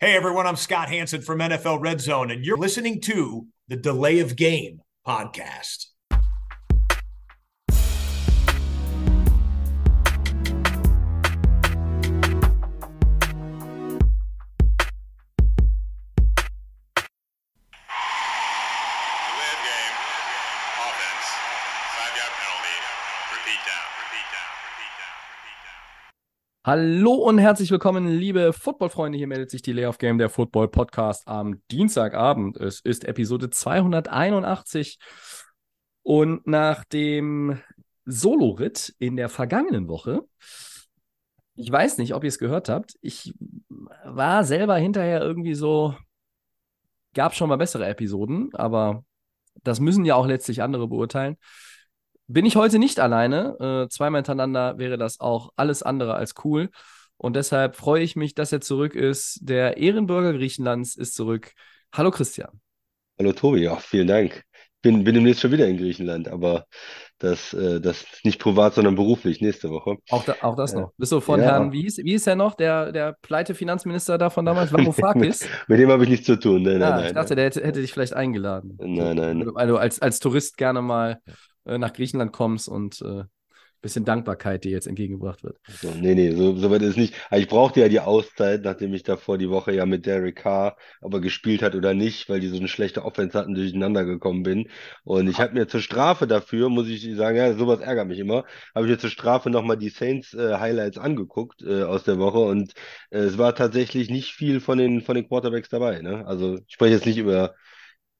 Hey everyone, I'm Scott Hanson from NFL Red Zone, and you're listening to the Delay of Game podcast. Hallo und herzlich willkommen, liebe Football-Freunde. Hier meldet sich die Layoff Game, der Football-Podcast am Dienstagabend. Es ist Episode 281. Und nach dem Solo-Ritt in der vergangenen Woche, ich weiß nicht, ob ihr es gehört habt, ich war selber hinterher irgendwie so, gab schon mal bessere Episoden, aber das müssen ja auch letztlich andere beurteilen. Bin ich heute nicht alleine. Äh, zweimal hintereinander wäre das auch alles andere als cool. Und deshalb freue ich mich, dass er zurück ist. Der Ehrenbürger Griechenlands ist zurück. Hallo Christian. Hallo Tobi, ja, vielen Dank. Bin, bin demnächst schon wieder in Griechenland, aber das, äh, das nicht privat, sondern beruflich nächste Woche. Auch, da, auch das Ja. noch. Bist du von Ja. Herrn, wie hieß, wie hieß er noch, der, der Pleite-Finanzminister da von damals, Varoufakis? mit, mit dem habe ich nichts zu tun. Nein, nein, Ah, nein. ich dachte, der hätte, hätte dich vielleicht eingeladen. Nein, nein. Also als, als Tourist gerne mal äh, nach Griechenland kommst und äh, bisschen Dankbarkeit dir jetzt entgegengebracht wird. So, nee, nee, so, so weit ist es nicht. Aber ich brauchte ja die Auszeit, nachdem ich davor die Woche ja mit Derek Carr, ob er gespielt hat oder nicht, weil die so eine schlechte Offense hatten, durcheinander gekommen bin. Und ich habe mir zur Strafe dafür, muss ich sagen, ja, sowas ärgert mich immer, habe ich mir zur Strafe nochmal die Saints äh, Highlights angeguckt äh, aus der Woche und äh, es war tatsächlich nicht viel von den, von den Quarterbacks dabei. Ne? Also ich spreche jetzt nicht über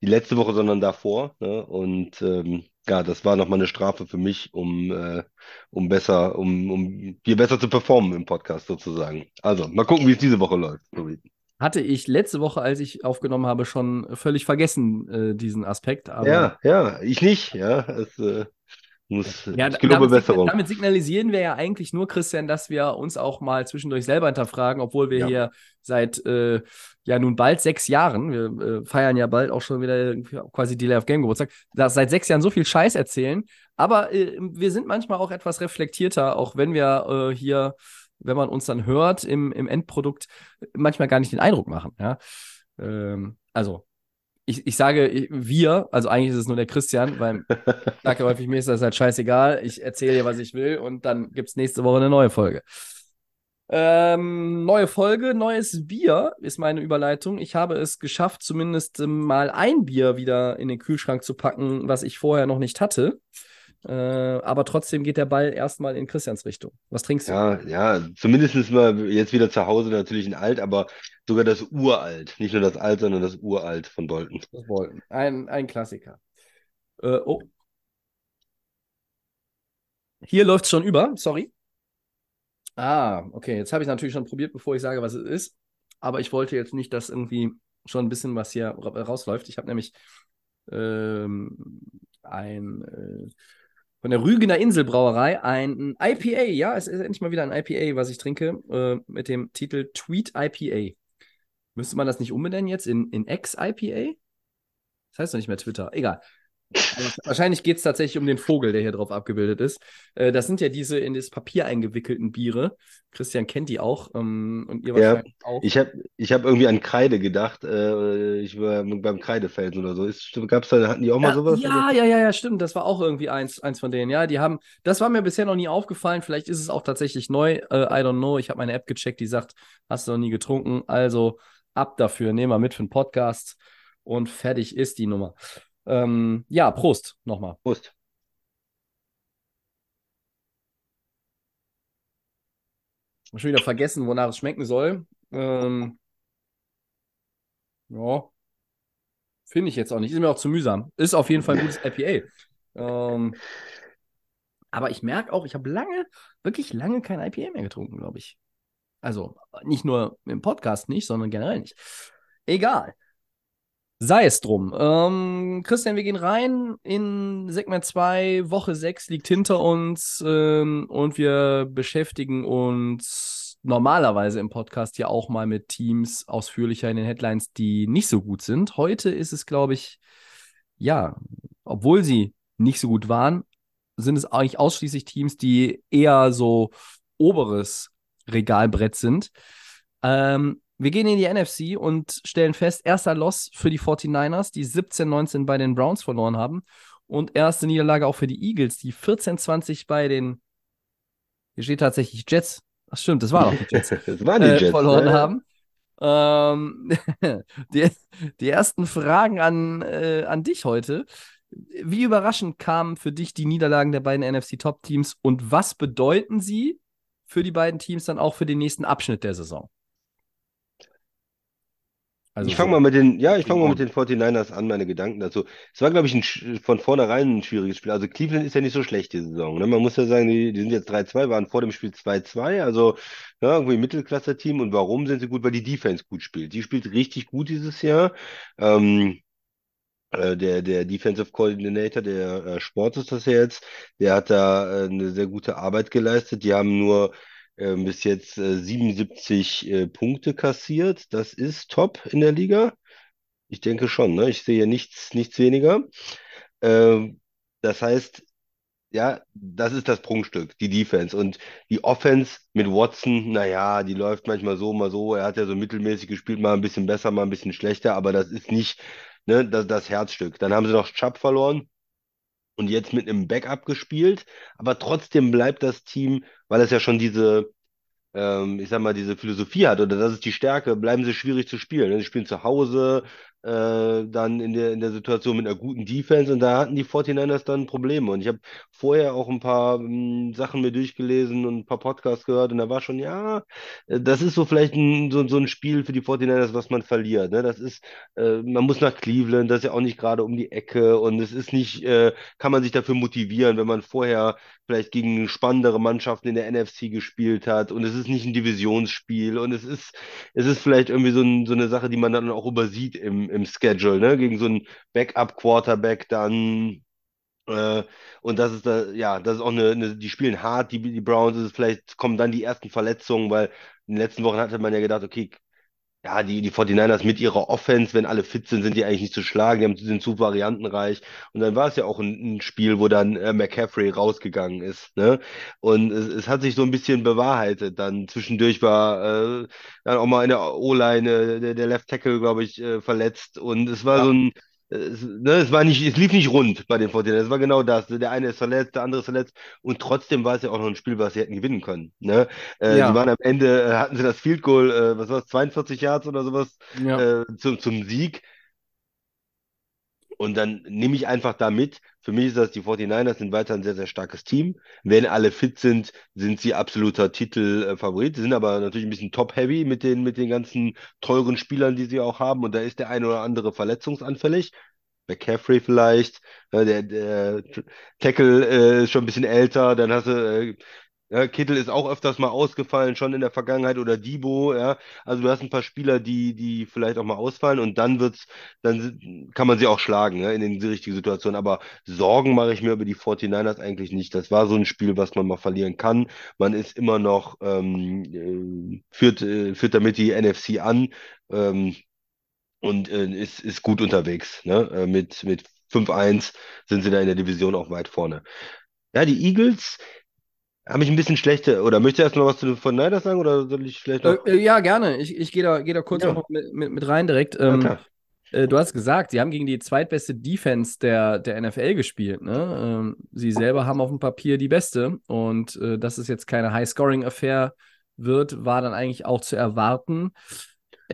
die letzte Woche, sondern davor. Ne? Und ähm, ja, das war nochmal eine Strafe für mich, um, äh, um besser, um, um hier besser zu performen im Podcast sozusagen. Also, mal gucken, wie es diese Woche läuft. Hatte ich letzte Woche, als ich aufgenommen habe, schon völlig vergessen, äh, diesen Aspekt. Ja, ja, ich nicht. Ja, es äh, muss, Ja, ich gelobe damit, Besserung. damit signalisieren wir ja eigentlich nur, Christian, dass wir uns auch mal zwischendurch selber hinterfragen, obwohl wir Ja. hier seit äh, ja nun bald sechs Jahren, wir äh, feiern ja bald auch schon wieder quasi Delay of Game Geburtstag, da seit sechs Jahren so viel Scheiß erzählen. Aber äh, wir sind manchmal auch etwas reflektierter, auch wenn wir äh, hier, wenn man uns dann hört im, im Endprodukt, manchmal gar nicht den Eindruck machen. Ja? Ähm, also ich, ich sage wir, also eigentlich ist es nur der Christian, weil ich sage häufig, mir ist das halt scheißegal. Ich erzähle dir, was ich will und dann gibt es nächste Woche eine neue Folge. Ähm, neue Folge, neues Bier ist meine Überleitung. Ich habe es geschafft, zumindest mal ein Bier wieder in den Kühlschrank zu packen, was ich vorher noch nicht hatte. Äh, aber trotzdem geht der Ball erstmal in Christians Richtung. Was trinkst du? Ja, ja, zumindest mal jetzt wieder zu Hause natürlich ein Alt, aber sogar das Uralt. Nicht nur das Alt, sondern das Uralt von Bolton. Das wollten. Ein, ein Klassiker. Äh, oh. Hier läuft es schon über, sorry. Ah, okay. Jetzt habe ich natürlich schon probiert, bevor ich sage, was es ist. Aber ich wollte jetzt nicht, dass irgendwie schon ein bisschen was hier ra- rausläuft. Ich habe nämlich ähm, ein äh, von der Rügener Inselbrauerei ein IPA. Ja, es ist endlich mal wieder ein IPA, was ich trinke, äh, mit dem Titel Tweet IPA. Müsste man das nicht umbenennen jetzt in, in X-IPA? Das heißt doch nicht mehr Twitter. Egal. Wahrscheinlich geht es tatsächlich um den Vogel, der hier drauf abgebildet ist. Äh, das sind ja diese in das Papier eingewickelten Biere. Christian kennt die auch ähm, und ihr Ja, wahrscheinlich auch. Ich habe ich hab irgendwie an Kreide gedacht. Äh, ich war beim Kreidefelsen oder so. Ist, gab's da, hatten die auch mal Ja, sowas? ja, ja, ja, ja, stimmt. Das war auch irgendwie eins, eins von denen. Ja, die haben, das war mir bisher noch nie aufgefallen. Vielleicht ist es auch tatsächlich neu. Äh, I don't know. Ich habe meine App gecheckt, die sagt, hast du noch nie getrunken. Also ab dafür. Nehmen wir mit für den Podcast und fertig ist die Nummer. Ähm, ja, Prost nochmal. Prost. Schon wieder vergessen, wonach es schmecken soll. Ähm, ja, finde ich jetzt auch nicht. Ist mir auch zu mühsam. Ist auf jeden Fall ein gutes IPA. Ähm, aber ich merke auch, ich habe lange, wirklich lange kein IPA mehr getrunken, glaube ich. Also nicht nur im Podcast nicht, sondern generell nicht. Egal. Sei es drum. Ähm, Christian, wir gehen rein in Segment 2. Woche 6 liegt hinter uns ähm, und wir beschäftigen uns normalerweise im Podcast ja auch mal mit Teams ausführlicher in den Headlines, die nicht so gut sind. Heute ist es, glaube ich, ja, obwohl sie nicht so gut waren, sind es eigentlich ausschließlich Teams, die eher so oberes Regalbrett sind. Ähm, wir gehen in die NFC und stellen fest, erster Loss für die 49ers, die 17-19 bei den Browns verloren haben. Und erste Niederlage auch für die Eagles, die 14-20 bei den, hier steht tatsächlich Jets. Ach stimmt, das war auch die Jets. das waren die äh, Jets. verloren ja. haben. Ähm, die, die ersten Fragen an, äh, an dich heute. Wie überraschend kamen für dich die Niederlagen der beiden NFC-Top-Teams und was bedeuten sie für die beiden Teams dann auch für den nächsten Abschnitt der Saison? Also ich fange mal mit den, ja, ich fange mal mit den 49ers an, meine Gedanken dazu. Es war, glaube ich, ein, von vornherein ein schwieriges Spiel. Also Cleveland ist ja nicht so schlecht die Saison. Ne? Man muss ja sagen, die, die sind jetzt 3-2, waren vor dem Spiel 2-2, also ja, irgendwie ein Mittelklasse-Team. Und warum sind sie gut? Weil die Defense gut spielt. Die spielt richtig gut dieses Jahr. Ähm, äh, der, der Defensive Coordinator, der äh, Sport ist das ja jetzt, der hat da äh, eine sehr gute Arbeit geleistet. Die haben nur bis jetzt äh, 77 äh, Punkte kassiert. Das ist top in der Liga. Ich denke schon, ne? Ich sehe nichts, nichts weniger. Ähm, das heißt, ja, das ist das Prunkstück, die Defense. Und die Offense mit Watson, naja, die läuft manchmal so, mal so. Er hat ja so mittelmäßig gespielt, mal ein bisschen besser, mal ein bisschen schlechter, aber das ist nicht, ne, das, das Herzstück. Dann haben sie noch Chubb verloren und jetzt mit einem Backup gespielt, aber trotzdem bleibt das Team, weil es ja schon diese, ähm, ich sag mal, diese Philosophie hat, oder das ist die Stärke, bleiben sie schwierig zu spielen. ne? Sie spielen zu Hause, äh, dann in der, in der Situation mit einer guten Defense und da hatten die 49ers dann Probleme. Und ich habe vorher auch ein paar ähm, Sachen mir durchgelesen und ein paar Podcasts gehört und da war schon, ja, äh, das ist so vielleicht ein, so, so ein Spiel für die 49ers, was man verliert. Ne? Das ist, äh, man muss nach Cleveland, das ist ja auch nicht gerade um die Ecke und es ist nicht, äh, kann man sich dafür motivieren, wenn man vorher vielleicht gegen spannendere Mannschaften in der NFC gespielt hat und es ist nicht ein Divisionsspiel und es ist, es ist vielleicht irgendwie so, ein, so eine Sache, die man dann auch übersieht im, im Schedule, ne? Gegen so einen Backup-Quarterback dann. Äh, und das ist da, ja, das ist auch eine, eine, die spielen hart, die, die Browns, ist vielleicht kommen dann die ersten Verletzungen, weil in den letzten Wochen hatte man ja gedacht, okay, ja, die, die 49ers mit ihrer Offense, wenn alle fit sind, sind die eigentlich nicht zu schlagen, die haben, sind zu variantenreich. Und dann war es ja auch ein, ein Spiel, wo dann äh, McCaffrey rausgegangen ist. Ne? Und es, es hat sich so ein bisschen bewahrheitet. Dann zwischendurch war äh, dann auch mal in der O-Line äh, der, der Left Tackle, glaube ich, äh, verletzt. Und es war Ja. so ein, es, ne, es war nicht, es lief nicht rund bei den 49ers. Es war genau das. Der eine ist verletzt, der andere ist verletzt. Und trotzdem war es ja auch noch ein Spiel, was sie hätten gewinnen können. Ne? Äh, Ja. Sie waren am Ende, äh, hatten sie das Field Goal, äh, was war es, 42 Yards oder sowas Ja. äh, zum, zum Sieg. Und dann nehme ich einfach da mit. Für mich ist das, die 49ers sind weiter ein sehr, sehr starkes Team. Wenn alle fit sind, sind sie absoluter Titelfavorit. Sie sind aber natürlich ein bisschen top-heavy mit den, mit den ganzen teuren Spielern, die sie auch haben. Und da ist der eine oder andere verletzungsanfällig. McCaffrey vielleicht, ja, der, der Tackle äh, ist schon ein bisschen älter, dann hast du, äh, ja, Kittel ist auch öfters mal ausgefallen, schon in der Vergangenheit, oder Debo, ja. Also du hast ein paar Spieler, die, die vielleicht auch mal ausfallen und dann wird's, dann kann man sie auch schlagen, ja, in den richtigen Situationen. Aber Sorgen mache ich mir über die 49ers eigentlich nicht. Das war so ein Spiel, was man mal verlieren kann. Man ist immer noch, ähm, äh, führt, äh, führt damit die NFC an. Ähm, und äh, ist, ist gut unterwegs. Ne? Äh, mit, mit 5-1 sind sie da in der Division auch weit vorne. Ja, die Eagles habe ich ein bisschen schlechte, oder möchtest du erst noch was zu von Niners sagen, oder soll ich vielleicht noch? Äh, äh, ja, gerne. Ich, ich gehe da, geh da kurz Ja. noch mit, mit, mit rein direkt. Ja, Ähm, klar. äh, du hast gesagt, sie haben gegen die zweitbeste Defense der, der NFL gespielt. Ne? Ähm, sie selber haben auf dem Papier die beste. Und äh, dass es jetzt keine High-Scoring-Affair wird, war dann eigentlich auch zu erwarten.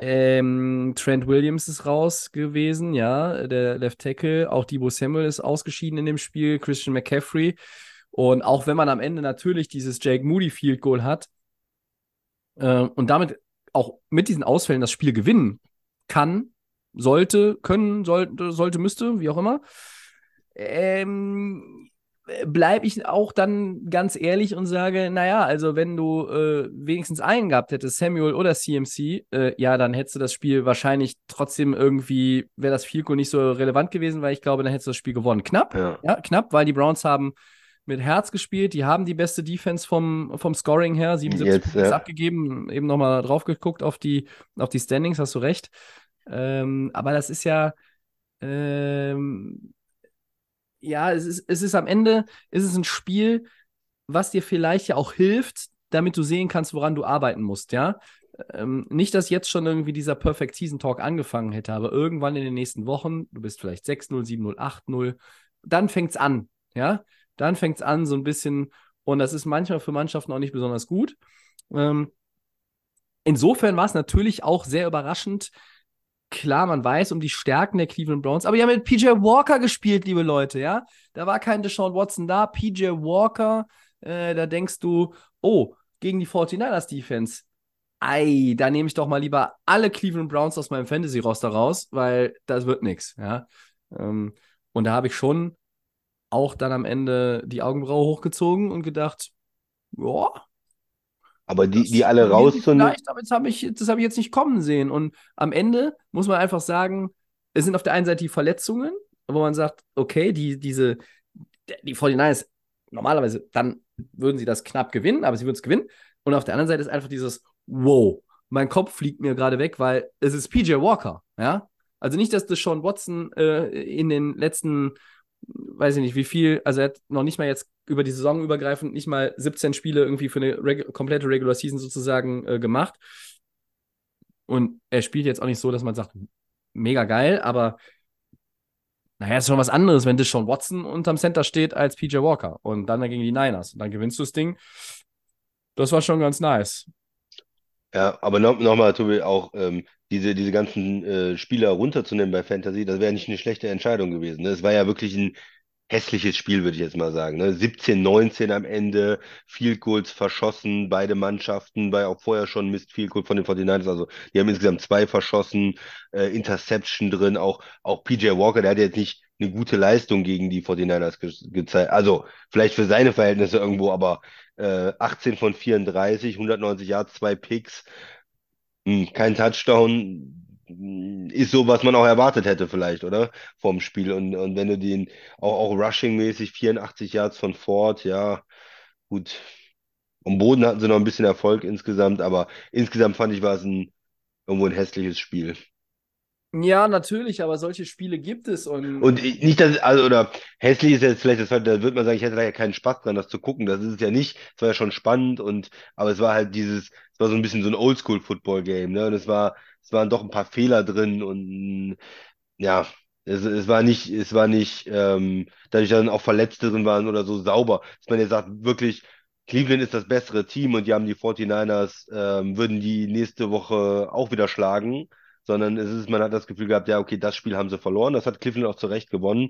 Ähm, Trent Williams ist raus gewesen, ja, der Left Tackle. Auch Debo Samuel ist ausgeschieden in dem Spiel, Christian McCaffrey. Und auch wenn man am Ende natürlich dieses Jake Moody Field Goal hat äh, und damit auch mit diesen Ausfällen das Spiel gewinnen kann, sollte, können, sollte, sollte, müsste, wie auch immer, ähm, bleibe ich auch dann ganz ehrlich und sage, naja, also wenn du äh, wenigstens einen gehabt hättest, Samuel oder CMC, äh, ja, dann hättest du das Spiel wahrscheinlich trotzdem irgendwie, wäre das Field Goal nicht so relevant gewesen, weil ich glaube, dann hättest du das Spiel gewonnen. Knapp, Ja. ja, knapp, weil die Browns haben mit Herz gespielt, die haben die beste Defense vom, vom Scoring her, 77 Jetzt, ja. abgegeben, eben nochmal drauf geguckt auf die, auf die Standings, hast du recht. Ähm, aber das ist ja, ähm, ja, es ist, es ist am Ende, ist es ein Spiel, was dir vielleicht ja auch hilft, damit du sehen kannst, woran du arbeiten musst, ja. ähm, nicht, dass jetzt schon irgendwie dieser Perfect Season Talk angefangen hätte, aber irgendwann in den nächsten Wochen, du bist vielleicht 6-0, 7-0, 8-0, dann fängt es an, ja, dann fängt es an so ein bisschen und das ist manchmal für Mannschaften auch nicht besonders gut. Ähm, insofern war es natürlich auch sehr überraschend. Klar, man weiß um die Stärken der Cleveland Browns, aber die haben mit PJ Walker gespielt, liebe Leute, ja. Da war kein Deshaun Watson da, PJ Walker, äh, da denkst du, oh, gegen die 49ers Defense. Ei, da nehme ich doch mal lieber alle Cleveland Browns aus meinem Fantasy-Roster raus, weil das wird nichts, ja. Ähm, und da habe ich schon auch dann am Ende die Augenbraue hochgezogen und gedacht, ja. Aber die, die alle rauszunehmen. Das habe ich, das hab ich jetzt nicht kommen sehen. Und am Ende muss man einfach sagen, es sind auf der einen Seite die Verletzungen, wo man sagt, okay, die, diese, die 49ers, normalerweise, dann würden sie das knapp gewinnen, aber sie würden es gewinnen. Und auf der anderen Seite ist einfach dieses, wow, mein Kopf fliegt mir gerade weg, weil es ist PJ Walker, ja. Also nicht, dass das Sean Watson äh, in den letzten weiß ich nicht, wie viel, also er hat noch nicht mal jetzt über die Saison übergreifend nicht mal 17 Spiele irgendwie für eine reg komplette Regular Season sozusagen äh, gemacht. Und er spielt jetzt auch nicht so, dass man sagt, mega geil, aber naja, ist schon was anderes, wenn Deshaun Watson unterm Center steht als PJ Walker und dann gegen die Niners und dann gewinnst du das Ding. Das war schon ganz nice. Ja, aber nochmal, noch Tobi, auch ähm, diese, diese ganzen äh, Spieler runterzunehmen bei Fantasy, das wäre nicht eine schlechte Entscheidung gewesen. Ne? Es war ja wirklich ein hässliches Spiel, würde ich jetzt mal sagen. Ne? 17, 19 am Ende, Field Goals verschossen, beide Mannschaften, war ja auch vorher schon Mist Field Goal von den 49ers, also die haben insgesamt zwei verschossen, äh, Interception drin, auch, auch PJ Walker, der hat jetzt nicht eine gute Leistung gegen die 49ers ge gezeigt. Also vielleicht für seine Verhältnisse irgendwo, aber äh, 18 von 34, 190 Yards, zwei Picks, kein Touchdown hm, ist so, was man auch erwartet hätte, vielleicht, oder? Vom Spiel. Und, und wenn du den auch, auch rushing-mäßig 84 Yards von Ford, ja, gut. Am Boden hatten sie noch ein bisschen Erfolg insgesamt, aber insgesamt fand ich, war es ein, irgendwo ein hässliches Spiel. Ja, natürlich, aber solche Spiele gibt es. Und, und nicht, dass, also, oder hässlich ist jetzt vielleicht, das, da würde man sagen, ich hätte da ja keinen Spaß dran, das zu gucken. Das ist es ja nicht. Es war ja schon spannend und, aber es war halt dieses, es war so ein bisschen so ein Oldschool-Football-Game, ne? Und es war, es waren doch ein paar Fehler drin und, ja, es, es war nicht, es war nicht, ähm, dadurch, dann auch Verletzte drin waren oder so sauber, dass man ja sagt, wirklich, Cleveland ist das bessere Team und die haben die 49ers, ähm, würden die nächste Woche auch wieder schlagen sondern es ist, man hat das Gefühl gehabt, ja, okay, das Spiel haben sie verloren, das hat Cleveland auch zu Recht gewonnen.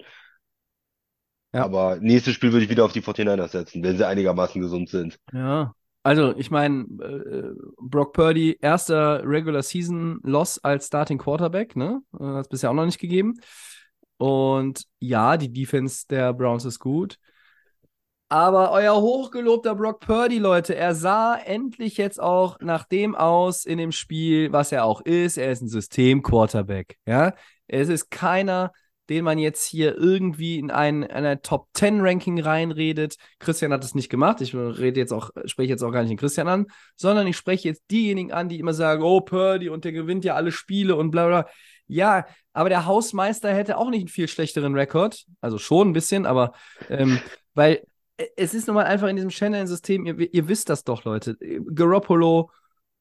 Ja. Aber nächstes Spiel würde ich wieder auf die 49ers setzen, wenn sie einigermaßen gesund sind. Ja, also ich meine, äh, Brock Purdy, erster Regular Season Loss als Starting Quarterback, ne? Äh, hat es bisher auch noch nicht gegeben. Und ja, die Defense der Browns ist gut. Aber euer hochgelobter Brock Purdy, Leute, er sah endlich jetzt auch nach dem aus in dem Spiel, was er auch ist. Er ist ein System-Quarterback. Ja? Es ist keiner, den man jetzt hier irgendwie in ein, eine Top 10 Ranking reinredet. Christian hat das nicht gemacht. Ich rede jetzt auch, spreche jetzt auch gar nicht den Christian an, sondern ich spreche jetzt diejenigen an, die immer sagen, oh, Purdy und der gewinnt ja alle Spiele und bla bla. Ja, aber der Hausmeister hätte auch nicht einen viel schlechteren Rekord. Also schon ein bisschen, aber ähm, weil es ist nun mal einfach in diesem Channel-System, ihr, ihr, wisst das doch, Leute. Garoppolo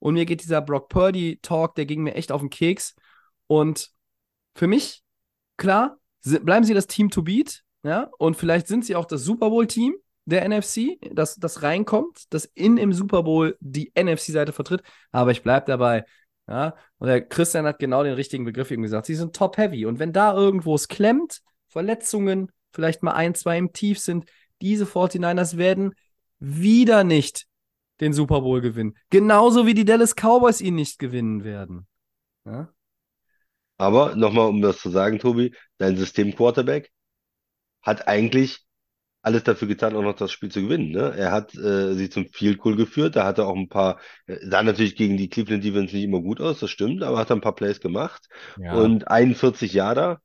und mir geht dieser Brock Purdy-Talk, der ging mir echt auf den Keks. Und für mich, klar, bleiben sie das Team to beat, ja, und vielleicht sind sie auch das Super Bowl-Team der NFC, das, das reinkommt, das in im Super Bowl die NFC-Seite vertritt, aber ich bleibe dabei. Ja, und der Christian hat genau den richtigen Begriff eben gesagt. Sie sind top-heavy. Und wenn da irgendwo es klemmt, Verletzungen, vielleicht mal ein, zwei im Tief sind, diese 49ers werden wieder nicht den Super Bowl gewinnen. Genauso wie die Dallas Cowboys ihn nicht gewinnen werden. Ja? Aber nochmal, um das zu sagen, Tobi, dein System-Quarterback hat eigentlich alles dafür getan, auch noch das Spiel zu gewinnen. Ne? Er hat äh, sie zum Field Goal geführt, da hat er auch ein paar, äh, sah natürlich gegen die Cleveland Defense nicht immer gut aus, das stimmt, aber hat er ein paar Plays gemacht. Ja. Und 41 Jahre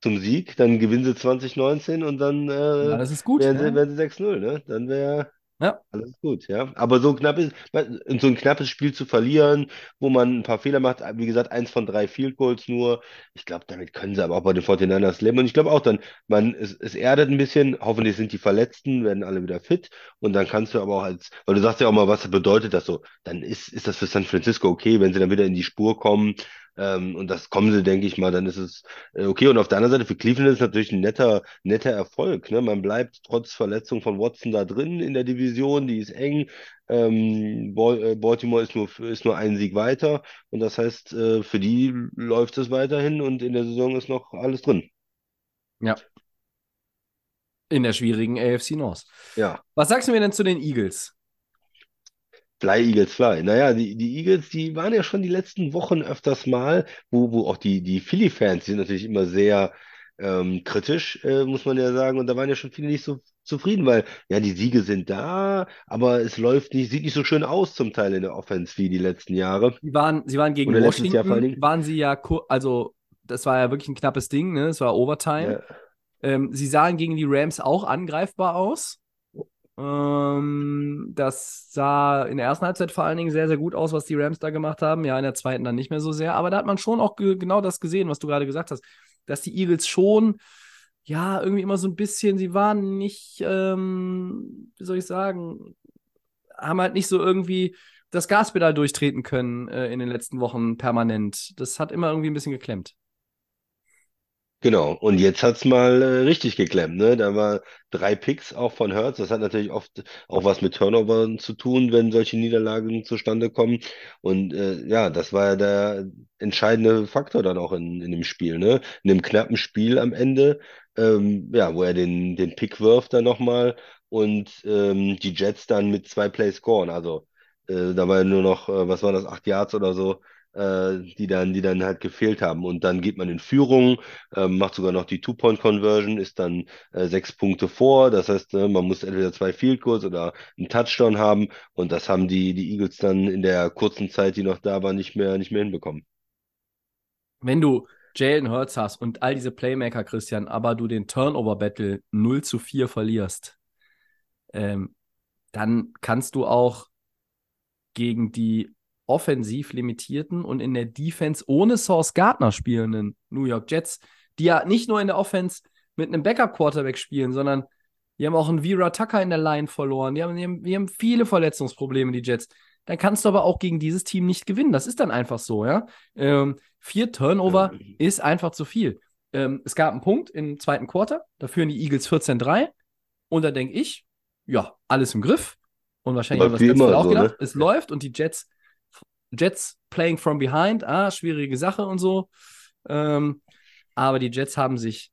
zum Sieg, dann gewinnen sie 2019 und dann äh, ja, das ist gut, wären, sie, wären sie 6-0, ne? Dann wäre Ja. Alles gut, ja. Aber so knapp ist, so ein knappes Spiel zu verlieren, wo man ein paar Fehler macht, wie gesagt, eins von drei Field Goals nur. Ich glaube, damit können sie aber auch bei den 49ers leben. Und ich glaube auch dann, man, es, es erdet ein bisschen, hoffentlich sind die Verletzten, werden alle wieder fit. Und dann kannst du aber auch als, weil du sagst ja auch mal, was bedeutet das so, dann ist, ist das für San Francisco okay, wenn sie dann wieder in die Spur kommen. Ähm, und das kommen sie, denke ich mal, dann ist es äh, okay. Und auf der anderen Seite, für Cleveland ist es natürlich ein netter, netter Erfolg. Ne? Man bleibt trotz Verletzung von Watson da drin in der Division, die ist eng. Ähm, äh, Baltimore ist nur, ist nur ein Sieg weiter. Und das heißt, äh, für die läuft es weiterhin und in der Saison ist noch alles drin. Ja. In der schwierigen AFC North. Ja. Was sagst du mir denn zu den Eagles? Fly Eagles Fly. Naja, die, die Eagles, die waren ja schon die letzten Wochen öfters mal, wo, wo auch die, die Philly-Fans sind natürlich immer sehr ähm, kritisch, äh, muss man ja sagen. Und da waren ja schon viele nicht so zufrieden, weil ja, die Siege sind da, aber es läuft nicht, sieht nicht so schön aus zum Teil in der Offense wie die letzten Jahre. Sie waren, sie waren gegen Oder Washington, waren sie ja, also das war ja wirklich ein knappes Ding, ne? Es war Overtime. Ja. Ähm, sie sahen gegen die Rams auch angreifbar aus. Ähm, das sah in der ersten Halbzeit vor allen Dingen sehr, sehr gut aus, was die Rams da gemacht haben. Ja, in der zweiten dann nicht mehr so sehr. Aber da hat man schon auch ge genau das gesehen, was du gerade gesagt hast, dass die Eagles schon, ja, irgendwie immer so ein bisschen, sie waren nicht, ähm, wie soll ich sagen, haben halt nicht so irgendwie das Gaspedal durchtreten können äh, in den letzten Wochen permanent. Das hat immer irgendwie ein bisschen geklemmt. Genau, und jetzt hat's mal äh, richtig geklemmt, ne? Da war drei Picks auch von Hurts. Das hat natürlich oft auch was mit Turnovern zu tun, wenn solche Niederlagen zustande kommen. Und äh, ja, das war ja der entscheidende Faktor dann auch in, in dem Spiel, ne? In einem knappen Spiel am Ende, ähm, ja, wo er den, den Pick wirft dann nochmal und ähm, die Jets dann mit zwei Plays scoren. Also äh, da war ja nur noch, äh, was war das, acht Yards oder so die dann, die dann halt gefehlt haben. Und dann geht man in Führung, ähm, macht sogar noch die Two-Point-Conversion, ist dann äh, sechs Punkte vor. Das heißt, ne, man muss entweder zwei Field Goals oder einen Touchdown haben. Und das haben die, die Eagles dann in der kurzen Zeit, die noch da war, nicht mehr, nicht mehr hinbekommen. Wenn du Jalen Hurts hast und all diese Playmaker, Christian, aber du den Turnover-Battle 0 zu 4 verlierst, ähm, dann kannst du auch gegen die offensiv limitierten und in der Defense ohne Source Gardner spielenden New York Jets, die ja nicht nur in der Offense mit einem Backup-Quarterback spielen, sondern die haben auch einen Vera Tucker in der Line verloren. Die haben, die haben, die haben viele Verletzungsprobleme, die Jets. Dann kannst du aber auch gegen dieses Team nicht gewinnen. Das ist dann einfach so, ja. Ähm, vier Turnover Ja. ist einfach zu viel. Ähm, es gab einen Punkt im zweiten Quarter, da führen die Eagles 14-3. Und da denke ich, ja, alles im Griff. Und wahrscheinlich haben Läuft das auch so, gedacht, ne? es läuft und die Jets, Jets playing from behind, ah, schwierige Sache und so. Ähm, aber die Jets haben sich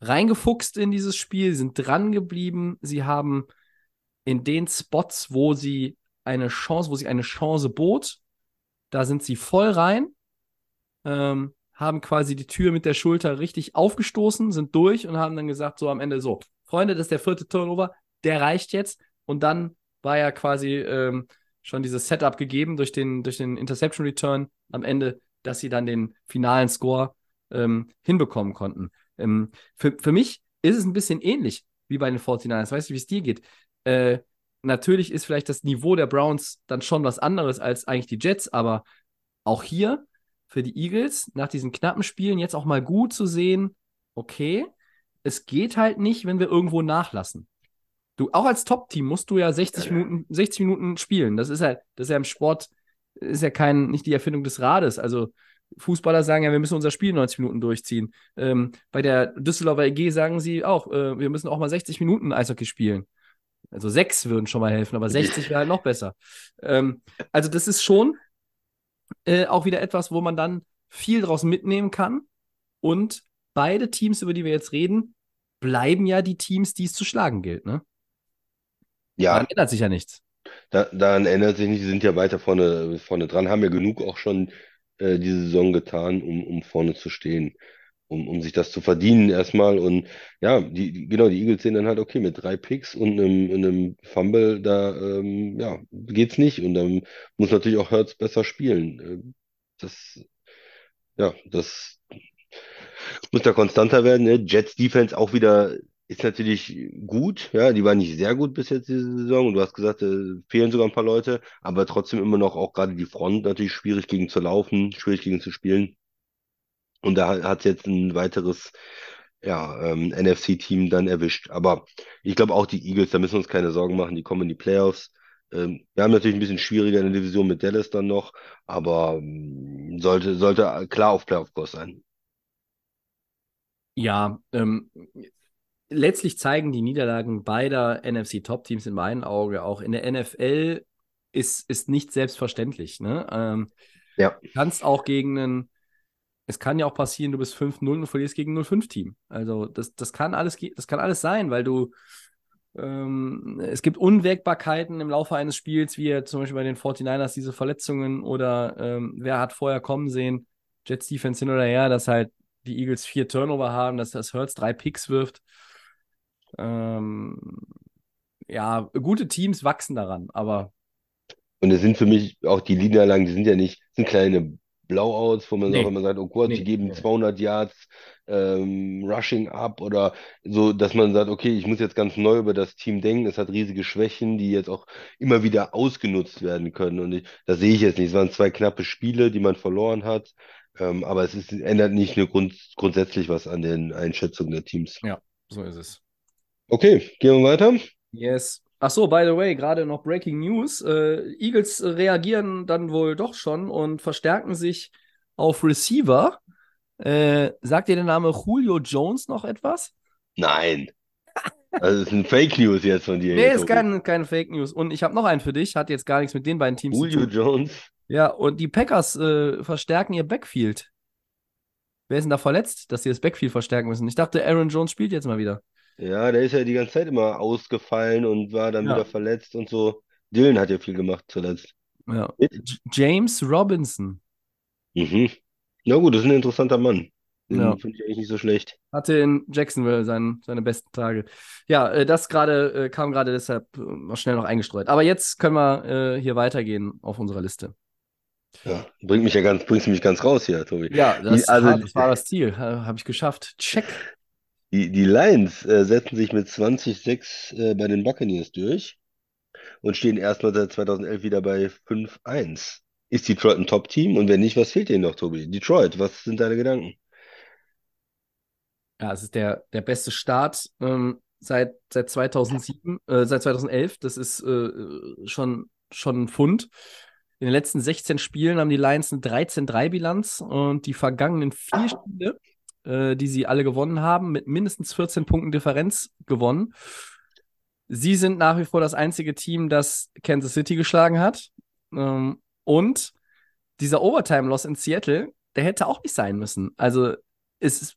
reingefuchst in dieses Spiel, sind dran geblieben. Sie haben in den Spots, wo sie eine Chance, wo sie eine Chance bot, da sind sie voll rein, ähm, haben quasi die Tür mit der Schulter richtig aufgestoßen, sind durch und haben dann gesagt, so am Ende so, Freunde, das ist der vierte Turnover, der reicht jetzt. Und dann war ja quasi ähm, schon dieses Setup gegeben durch den, durch den Interception Return am Ende, dass sie dann den finalen Score ähm, hinbekommen konnten. Ähm, für, für mich ist es ein bisschen ähnlich wie bei den 49ers. Weißt du, wie es dir geht? Äh, natürlich ist vielleicht das Niveau der Browns dann schon was anderes als eigentlich die Jets, aber auch hier für die Eagles nach diesen knappen Spielen jetzt auch mal gut zu sehen, okay, es geht halt nicht, wenn wir irgendwo nachlassen. Du, auch als Top-Team musst du ja 60 Minuten, 60 Minuten spielen. Das ist ja, das ist ja im Sport, ist ja kein, nicht die Erfindung des Rades. Also Fußballer sagen ja, wir müssen unser Spiel 90 Minuten durchziehen. Ähm, bei der Düsseldorfer EG sagen sie auch, äh, wir müssen auch mal 60 Minuten Eishockey spielen. Also sechs würden schon mal helfen, aber 60 wäre halt noch besser. Ähm, also das ist schon äh, auch wieder etwas, wo man dann viel draus mitnehmen kann. Und beide Teams, über die wir jetzt reden, bleiben ja die Teams, die es zu schlagen gilt. Ne? Ja, Daran ändert sich ja nichts. da, daran ändert sich nicht, sie sind ja weiter vorne, vorne dran, haben ja genug auch schon äh, diese Saison getan, um, um vorne zu stehen, um, um sich das zu verdienen erstmal. Und ja, die, die, genau, die Eagles sehen dann halt, okay, mit drei Picks und einem, einem Fumble, da ähm, ja, geht's nicht. Und dann muss natürlich auch Hurts besser spielen. Äh, Das, ja, das muss da konstanter werden. Ne? Jets Defense auch wieder ist natürlich gut, ja, die war nicht sehr gut bis jetzt diese Saison und du hast gesagt, äh, fehlen sogar ein paar Leute, aber trotzdem immer noch auch gerade die Front natürlich schwierig gegen zu laufen, schwierig gegen zu spielen. Und da hat jetzt ein weiteres ja, ähm, NFC-Team dann erwischt. Aber ich glaube auch die Eagles, da müssen wir uns keine Sorgen machen, die kommen in die Playoffs. Ähm, wir haben natürlich ein bisschen schwieriger in der Division mit Dallas dann noch, aber ähm, sollte, sollte klar auf Playoff-Kurs sein. Ja, ähm, letztlich zeigen die Niederlagen beider NFC-Top-Teams in meinen Augen auch in der NFL ist, ist nicht selbstverständlich. Ne? Ähm, Ja. Du kannst auch gegen einen, es kann ja auch passieren, du bist 5-0 und verlierst gegen ein 0-5-Team. Also das, das kann alles, das kann alles sein, weil du ähm, es gibt Unwägbarkeiten im Laufe eines Spiels, wie zum Beispiel bei den 49ers diese Verletzungen oder ähm, wer hat vorher kommen sehen, Jets Defense hin oder her, dass halt die Eagles vier Turnover haben, dass das Hurts drei Picks wirft. Ähm, ja, gute Teams wachsen daran, aber Und es sind für mich auch die Niederlagen, die sind ja nicht, sind kleine Blowouts, wo man Nee. auch immer sagt, oh Gott, Nee. die geben 200 Yards ähm, Rushing ab oder so, dass man sagt, okay, ich muss jetzt ganz neu über das Team denken. Es hat riesige Schwächen, die jetzt auch immer wieder ausgenutzt werden können. Und ich, das sehe ich jetzt nicht. Es waren zwei knappe Spiele, die man verloren hat. Ähm, aber es ist, ändert nicht nur grund, grundsätzlich was an den Einschätzungen der Teams. so ist es. Okay, gehen wir weiter. Yes. Ach so, by the way, gerade noch Breaking News. Äh, Eagles reagieren dann wohl doch schon und verstärken sich auf Receiver. Äh, sagt dir der Name Julio Jones noch etwas? Nein. Also, es ist ein Fake News jetzt von dir. Nee, ist Tobi. kein, keine Fake News. Und ich habe noch einen für dich, hat jetzt gar nichts mit den beiden Teams zu Julio tun. Jones. Ja, und die Packers äh, verstärken ihr Backfield. Wer ist denn da verletzt, dass sie das Backfield verstärken müssen? Ich dachte, Aaron Jones spielt jetzt mal wieder. Ja, der ist ja die ganze Zeit immer ausgefallen und war dann Ja. wieder verletzt und so. Dylan hat ja viel gemacht zuletzt. Ja. J James Robinson Mhm. Na gut, das ist ein interessanter Mann. Den Ja. finde ich eigentlich nicht so schlecht. hatte in Jacksonville sein, seine besten Tage. Ja, äh, das gerade äh, kam gerade deshalb äh, noch schnell noch eingestreut. Aber jetzt können wir äh, hier weitergehen auf unserer Liste. Ja, bringt mich ja ganz, bringst mich ganz raus hier, Tobi. Ja, das, Die- also- war, das war das Ziel. Ha- Habe ich geschafft. Check. Die, die Lions äh, setzen sich mit 20-6 äh, bei den Buccaneers durch und stehen erstmal seit 2011 wieder bei 5-1. Ist Detroit ein Top-Team? Und wenn nicht, was fehlt denen noch, Tobi? Detroit, was sind deine Gedanken? Ja, es ist der, der beste Start ähm, seit, seit 2007, äh, seit 2011. Das ist äh, schon, schon ein Fund. In den letzten 16 Spielen haben die Lions eine 13-3-Bilanz und die vergangenen vier Spiele, äh, die sie alle gewonnen haben, mit mindestens 14 Punkten Differenz gewonnen. Sie sind nach wie vor das einzige Team, das Kansas City geschlagen hat. Ähm, und dieser Overtime-Loss in Seattle, der hätte auch nicht sein müssen. Also es ist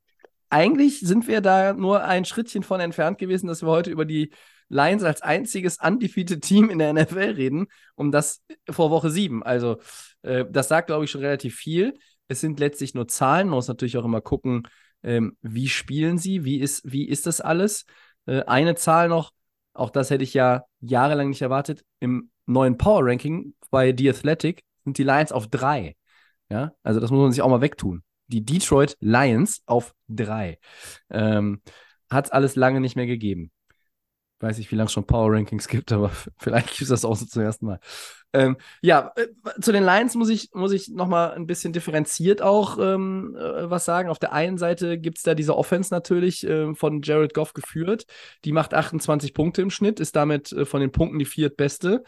eigentlich sind wir da nur ein Schrittchen von entfernt gewesen, dass wir heute über die Lions als einziges undefeated Team in der NFL reden, um das vor Woche 7. Also, äh, das sagt, glaube ich, schon relativ viel. Es sind letztlich nur Zahlen. Man muss natürlich auch immer gucken, ähm, wie spielen sie, wie ist, wie ist das alles. Äh, eine Zahl noch, auch das hätte ich ja jahrelang nicht erwartet. Im neuen Power Ranking bei The Athletic sind die Lions auf drei. Ja, also das muss man sich auch mal wegtun die Detroit Lions auf drei. Ähm, Hat es alles lange nicht mehr gegeben. Weiß nicht, wie lange es schon Power Rankings gibt, aber vielleicht gibt es das auch so zum ersten Mal. Ähm, ja, äh, zu den Lions muss ich, muss ich nochmal ein bisschen differenziert auch ähm, äh, was sagen. Auf der einen Seite gibt es da diese Offense natürlich äh, von Jared Goff geführt. Die macht 28 Punkte im Schnitt, ist damit äh, von den Punkten die viertbeste.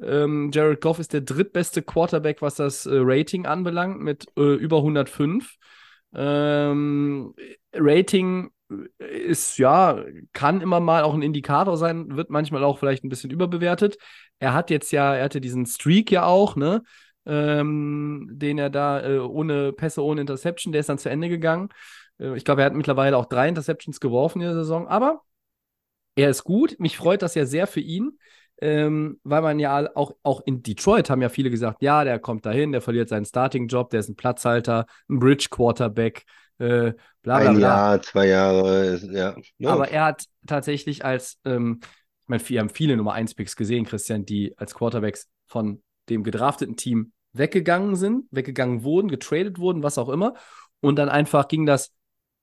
Ähm, Jared Goff ist der drittbeste Quarterback, was das äh, Rating anbelangt, mit äh, über 105. Ähm, Rating ist ja, kann immer mal auch ein Indikator sein, wird manchmal auch vielleicht ein bisschen überbewertet. Er hat jetzt ja, er hatte diesen Streak ja auch, ne? Ähm, den er da äh, ohne Pässe, ohne Interception, der ist dann zu Ende gegangen. Äh, ich glaube, er hat mittlerweile auch drei Interceptions geworfen in der Saison, aber er ist gut. Mich freut das ja sehr für ihn. Ähm, weil man ja auch, auch in Detroit haben ja viele gesagt, ja, der kommt dahin, der verliert seinen Starting-Job, der ist ein Platzhalter, ein Bridge-Quarterback, äh, bla bla Ein bla. Jahr, zwei Jahre, ja. Ja. Aber er hat tatsächlich als, ähm, ich meine, wir haben viele Nummer 1 Picks gesehen, Christian, die als Quarterbacks von dem gedrafteten Team weggegangen sind, weggegangen wurden, getradet wurden, was auch immer. Und dann einfach ging das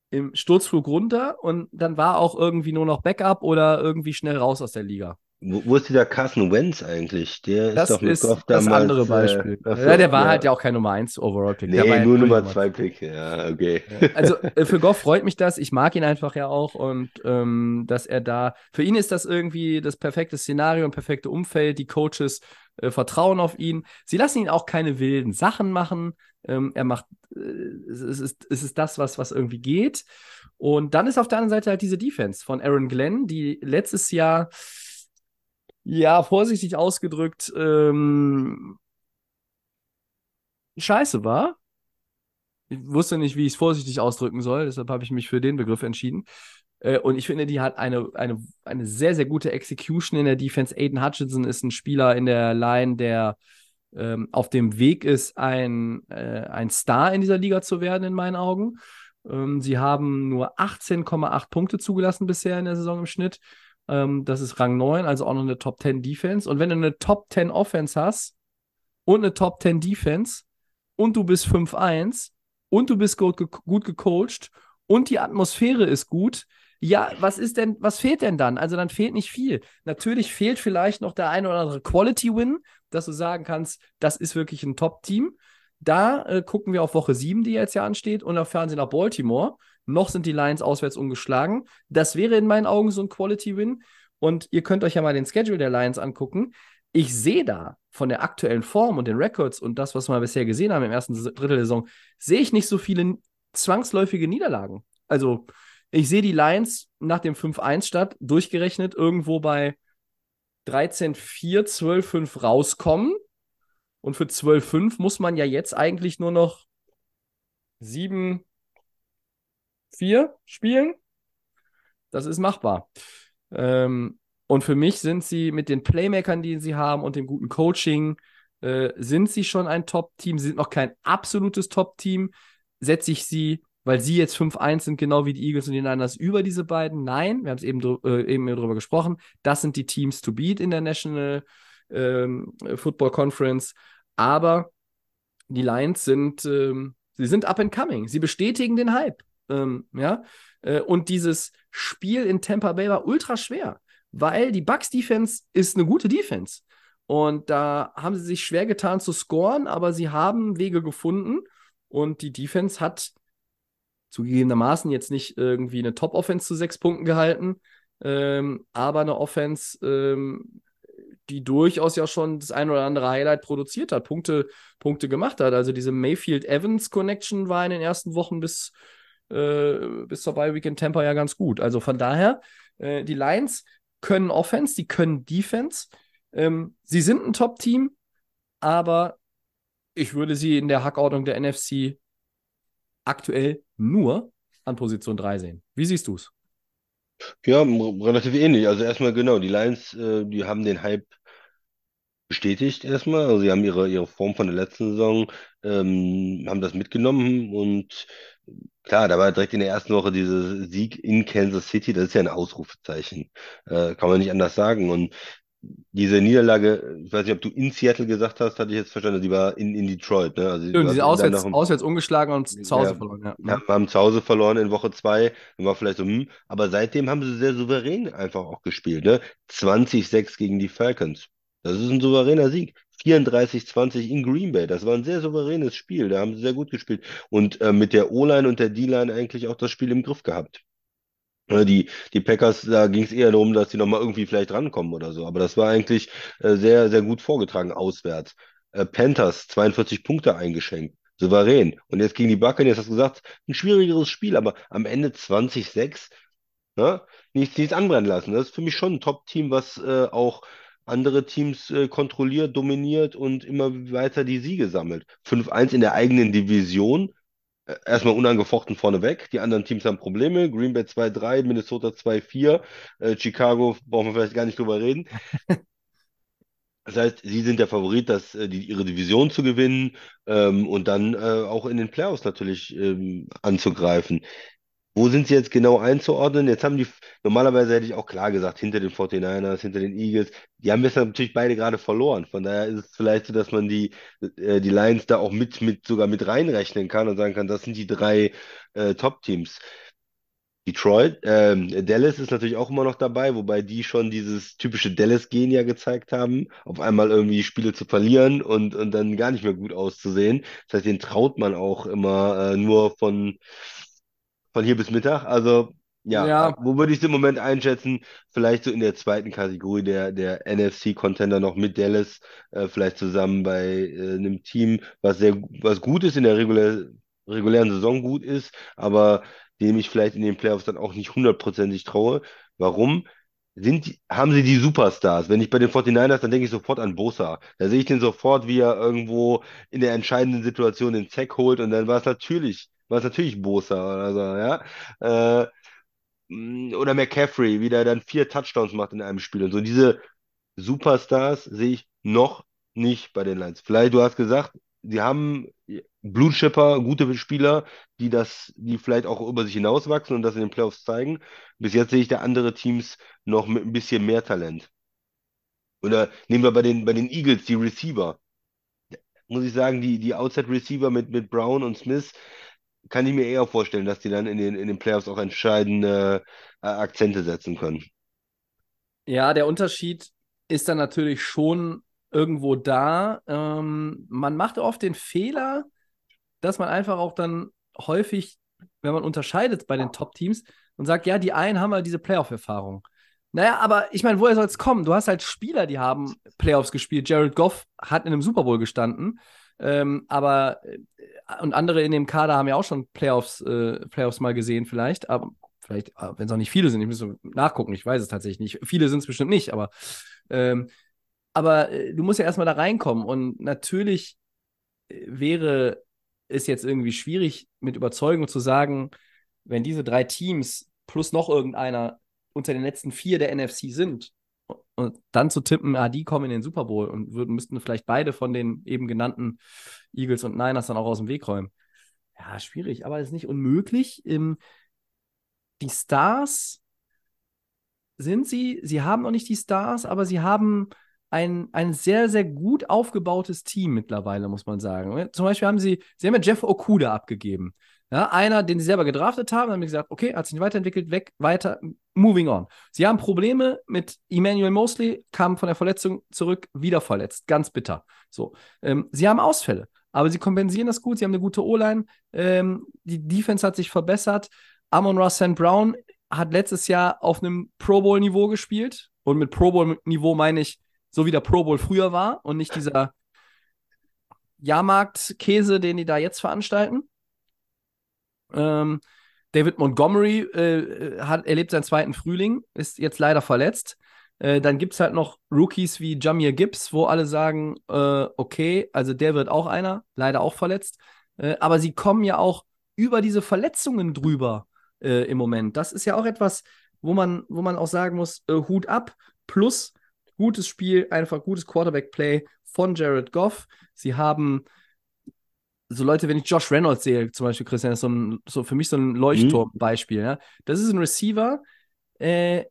im Sturzflug runter und dann war auch irgendwie nur noch Backup oder irgendwie schnell raus aus der Liga. Wo, wo ist dieser Carson Wentz eigentlich? Der Das ist doch mit ist Goff das damals. andere äh, Beispiel. so, ja, der war ja. halt ja auch kein Nummer 1 Overall-Pick. Der war Nee, nur Nummer 2 Pick. Ja, okay. Also äh, für Goff freut mich das. Ich mag ihn einfach ja auch und ähm, dass er da. Für ihn ist das irgendwie das perfekte Szenario, ein perfektes Umfeld. Die Coaches äh, vertrauen auf ihn. Sie lassen ihn auch keine wilden Sachen machen. Ähm, er macht, äh, es, es ist, es ist das, was, was irgendwie geht. Und dann ist auf der anderen Seite halt diese Defense von Aaron Glenn, die letztes Jahr, ja, vorsichtig ausgedrückt, ähm, scheiße war. Ich wusste nicht, wie ich es vorsichtig ausdrücken soll, deshalb habe ich mich für den Begriff entschieden. Äh, und ich finde, die hat eine, eine, eine sehr, sehr gute Execution in der Defense. Aiden Hutchinson ist ein Spieler in der Line, der ähm, auf dem Weg ist, ein, äh, ein Star in dieser Liga zu werden, in meinen Augen. Ähm, sie haben nur 18,8 Punkte zugelassen bisher in der Saison im Schnitt. Ähm, das ist Rang 9, also auch noch eine Top 10 Defense. Und wenn du eine Top 10 Offense hast und eine Top 10 Defense und du bist 5-1 und du bist gut, ge gut gecoacht und die Atmosphäre ist gut, ja, was ist denn, was fehlt denn dann? Also dann fehlt nicht viel. Natürlich fehlt vielleicht noch der eine oder andere Quality-Win, dass du sagen kannst, das ist wirklich ein Top-Team. Da äh, gucken wir auf Woche 7, die jetzt ja ansteht, und erfahren sie nach Baltimore. Noch sind die Lions auswärts ungeschlagen. Das wäre in meinen Augen so ein Quality-Win. Und ihr könnt euch ja mal den Schedule der Lions angucken. Ich sehe da von der aktuellen Form und den Records und das, was wir bisher gesehen haben im ersten Drittel der Saison, sehe ich nicht so viele zwangsläufige Niederlagen. Also, ich sehe die Lions nach dem 5-1 statt durchgerechnet irgendwo bei 13-4, 12-5 rauskommen. Und für 12-5 muss man ja jetzt eigentlich nur noch 7-4 spielen. Das ist machbar. Ähm, und für mich sind sie mit den Playmakern, die sie haben und dem guten Coaching, äh, sind sie schon ein Top-Team. Sie sind noch kein absolutes Top-Team. Setze ich sie, weil sie jetzt 5-1 sind, genau wie die Eagles und die Niners, über diese beiden? Nein, wir haben es eben, äh, eben darüber gesprochen. Das sind die Teams to beat in der National ähm, Football Conference. Aber die Lions sind, ähm, sie sind up and coming. Sie bestätigen den Hype. Ähm, ja. Äh, und dieses Spiel in Tampa Bay war ultra schwer weil die Bucks Defense ist eine gute Defense. Und da haben sie sich schwer getan zu scoren, aber sie haben Wege gefunden. Und die Defense hat zugegebenermaßen jetzt nicht irgendwie eine Top-Offense zu sechs Punkten gehalten, ähm, aber eine Offense, ähm, die durchaus ja schon das ein oder andere Highlight produziert hat, Punkte, Punkte gemacht hat. Also diese Mayfield-Evans-Connection war in den ersten Wochen bis, äh, bis zur Bye Week in Tampa ja ganz gut. Also von daher, äh, die Lions können Offense, die können Defense. Ähm, sie sind ein Top-Team, aber ich würde sie in der Hackordnung der NFC aktuell nur an Position 3 sehen. Wie siehst du es? Ja, relativ ähnlich. Also erstmal genau, die Lions, äh, die haben den Hype bestätigt erstmal. Also sie haben ihre, ihre Form von der letzten Saison, ähm, haben das mitgenommen und klar, da war direkt in der ersten Woche dieser Sieg in Kansas City, das ist ja ein Ausrufezeichen. Äh, kann man nicht anders sagen. Und diese Niederlage, ich weiß nicht, ob du in Seattle gesagt hast, hatte ich jetzt verstanden, die war in, in Detroit, ne? Also Sie du sind auswärts, ein- auswärts ungeschlagen und zu Hause Ja. verloren. Ja. ja, wir haben zu Hause verloren in Woche zwei. War vielleicht so, hm, aber seitdem haben sie sehr souverän einfach auch gespielt. Ne? 20-6 gegen die Falcons. Das ist ein souveräner Sieg. 34-20 in Green Bay. Das war ein sehr souveränes Spiel. Da haben sie sehr gut gespielt. Und äh, mit der O-Line und der D-Line eigentlich auch das Spiel im Griff gehabt. Ne, Die, die Packers, da ging es eher darum, dass die nochmal irgendwie vielleicht rankommen oder so. Aber das war eigentlich äh, sehr, sehr gut vorgetragen auswärts. Äh, Panthers 42 Punkte eingeschenkt. Souverän. Und jetzt gegen die Buccaneers, hast du gesagt, ein schwierigeres Spiel, aber am Ende 20-6, ne? Nichts, nichts anbrennen lassen. Das ist für mich schon ein Top-Team, was äh, auch andere Teams äh, kontrolliert, dominiert und immer weiter die Siege sammelt. 5-1 in der eigenen Division. Äh, Erstmal unangefochten vorneweg. Die anderen Teams haben Probleme. Green Bay 2-3, Minnesota 2-4. Äh, Chicago brauchen wir vielleicht gar nicht drüber reden. Das heißt, sie sind der Favorit, das, äh, die, ihre Division zu gewinnen ähm, und dann äh, auch in den Playoffs natürlich ähm, anzugreifen. Wo sind sie jetzt genau einzuordnen? Jetzt haben die, normalerweise hätte ich auch klar gesagt, hinter den 49ers, hinter den Eagles. Die haben jetzt natürlich beide gerade verloren. Von daher ist es vielleicht so, dass man die, äh, die Lions da auch mit, mit, sogar mit reinrechnen kann und sagen kann, das sind die drei äh, Top-Teams. Detroit, ähm, Dallas ist natürlich auch immer noch dabei, wobei die schon dieses typische Dallas-Gen ja gezeigt haben, auf einmal irgendwie Spiele zu verlieren und, und dann gar nicht mehr gut auszusehen. Das heißt, den traut man auch immer äh, nur von, von hier bis Mittag. Also ja, Ja. wo würde ich es im Moment einschätzen? Vielleicht so in der zweiten Kategorie der, der NFC-Contender noch mit Dallas, äh, vielleicht zusammen bei äh, einem Team, was sehr, was gut ist in der regulär, regulären Saison gut ist, aber dem ich vielleicht in den Playoffs dann auch nicht hundertprozentig traue. Warum? Sind, die- haben sie die Superstars? Wenn ich bei den 49ers, dann denke ich sofort an Bosa. Da sehe ich den sofort, wie er irgendwo in der entscheidenden Situation den Sack holt und dann war es natürlich, war es natürlich Bosa oder so, ja. Äh, mh, oder McCaffrey, wie der dann vier Touchdowns macht in einem Spiel und so. Diese Superstars sehe ich noch nicht bei den Lions. Vielleicht, du hast gesagt, sie haben Blue Chipper, gute Spieler, die das, die vielleicht auch über sich hinauswachsen und das in den Playoffs zeigen. Bis jetzt sehe ich da andere Teams noch mit ein bisschen mehr Talent. Oder nehmen wir bei den, bei den Eagles die Receiver. Muss ich sagen, die, die Outside Receiver mit, mit Brown und Smith, kann ich mir eher vorstellen, dass die dann in den, in den Playoffs auch entscheidende äh, Akzente setzen können. Ja, der Unterschied ist dann natürlich schon irgendwo da. Ähm, man macht oft den Fehler, dass man einfach auch dann häufig, wenn man unterscheidet bei den Top-Teams und sagt, ja, die einen haben halt diese Playoff-Erfahrung. Naja, aber ich meine, woher soll es kommen? Du hast halt Spieler, die haben Playoffs gespielt. Jared Goff hat in einem Super Bowl gestanden. Ähm, aber äh, und andere in dem Kader haben ja auch schon Playoffs, äh, Playoffs mal gesehen, vielleicht. Aber vielleicht, wenn es auch nicht viele sind, ich muss so nachgucken, ich weiß es tatsächlich nicht. Viele sind es bestimmt nicht, aber, ähm, aber äh, du musst ja erstmal da reinkommen. Und natürlich äh, wäre es jetzt irgendwie schwierig, mit Überzeugung zu sagen, wenn diese drei Teams plus noch irgendeiner unter den letzten vier der NFC sind, und dann zu tippen, ah, die kommen in den Super Bowl und würden, müssten vielleicht beide von den eben genannten Eagles und Niners dann auch aus dem Weg räumen. Ja, schwierig, aber es ist nicht unmöglich. Ähm, die Stars sind sie, sie haben noch nicht die Stars, aber sie haben ein, ein sehr, sehr gut aufgebautes Team mittlerweile, muss man sagen. Zum Beispiel haben sie, sie haben ja Jeff Okuda abgegeben. Ja, einer, den sie selber gedraftet haben, haben gesagt, okay, hat sich nicht weiterentwickelt, weg, weiter, moving on. Sie haben Probleme mit Emmanuel Mosley, kam von der Verletzung zurück, wieder verletzt, ganz bitter. So, ähm, sie haben Ausfälle, aber sie kompensieren das gut, sie haben eine gute O-Line, ähm, die Defense hat sich verbessert. Amon Ross St. Brown hat letztes Jahr auf einem Pro Bowl-Niveau gespielt und mit Pro Bowl-Niveau meine ich, so wie der Pro Bowl früher war und nicht dieser Jahrmarkt-Käse, den die da jetzt veranstalten. Ähm, David Montgomery äh, hat, erlebt seinen zweiten Frühling, ist jetzt leider verletzt. Äh, dann gibt es halt noch Rookies wie Jamir Gibbs, wo alle sagen, äh, okay, also der wird auch einer, leider auch verletzt. Äh, aber sie kommen ja auch über diese Verletzungen drüber äh, im Moment. Das ist ja auch etwas, wo man, wo man auch sagen muss, äh, Hut ab, plus gutes Spiel, einfach gutes Quarterback-Play von Jared Goff. Sie haben so Leute, wenn ich Josh Reynolds sehe, zum Beispiel, Christian, ist so, ein, so für mich so ein Leuchtturmbeispiel. Ja? Das ist ein Receiver, äh,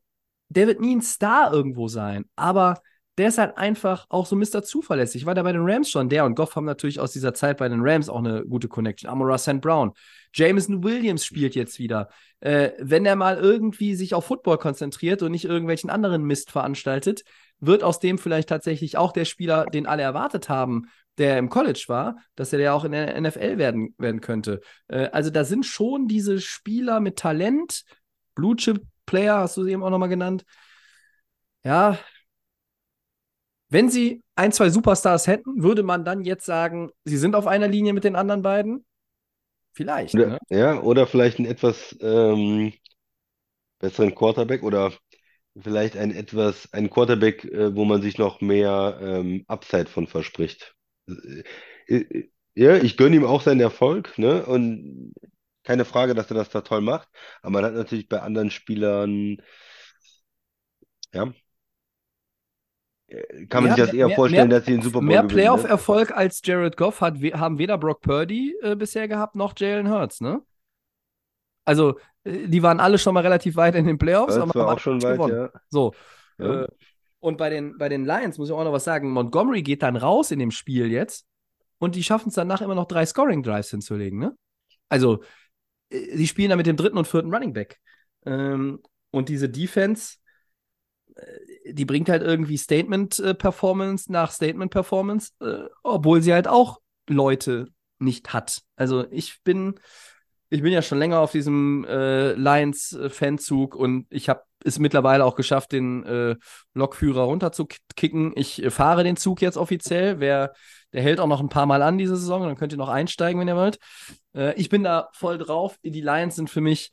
der wird nie ein Star irgendwo sein, aber der ist halt einfach auch so Mr. Zuverlässig. War der bei den Rams schon? Der und Goff haben natürlich aus dieser Zeit bei den Rams auch eine gute Connection. Amora St. Brown. Jameson Williams spielt jetzt wieder. Äh, wenn er mal irgendwie sich auf Football konzentriert und nicht irgendwelchen anderen Mist veranstaltet, wird aus dem vielleicht tatsächlich auch der Spieler, den alle erwartet haben, der im College war, dass er ja auch in der NFL werden, werden könnte. Äh, also da sind schon diese Spieler mit Talent, Blue Chip Player, hast du sie eben auch nochmal genannt. Ja, wenn sie ein, zwei Superstars hätten, würde man dann jetzt sagen, sie sind auf einer Linie mit den anderen beiden? Vielleicht. Oder, Ne? ja, oder vielleicht einen etwas ähm, besseren Quarterback oder vielleicht ein etwas, ein Quarterback, äh, wo man sich noch mehr ähm, Upside von verspricht. Äh, äh, Ja, ich gönne ihm auch seinen Erfolg, ne? Und keine Frage, dass er das da toll macht. Aber man hat natürlich bei anderen Spielern, ja, äh, kann man Ja, sich das eher mehr- vorstellen, mehr- dass sie den Super Bowl Mehr ne? Playoff-Erfolg als Jared Goff hat, we- haben weder Brock Purdy äh, bisher gehabt, noch Jalen Hurts, ne? Also, die waren alle schon mal relativ weit in den Playoffs, Das aber war auch schon weit, gewonnen. ja. So. Ja. Äh, und bei den, bei den Lions muss ich auch noch was sagen. Montgomery geht dann raus in dem Spiel jetzt und die schaffen es danach immer noch drei Scoring-Drives hinzulegen, ne? Also, äh, die spielen dann mit dem dritten und vierten Running Back. Ähm, und diese Defense, äh, die bringt halt irgendwie Statement-Performance nach Statement-Performance, äh, obwohl sie halt auch Leute nicht hat. Also ich bin, ich bin ja schon länger auf diesem äh, Lions-Fanzug und ich habe es mittlerweile auch geschafft, den äh, Lokführer runterzukicken. Ich äh, fahre den Zug jetzt offiziell. Wer, der hält auch noch ein paar Mal an diese Saison, dann könnt ihr noch einsteigen, wenn ihr wollt. Äh, ich bin da voll drauf. Die Lions sind für mich,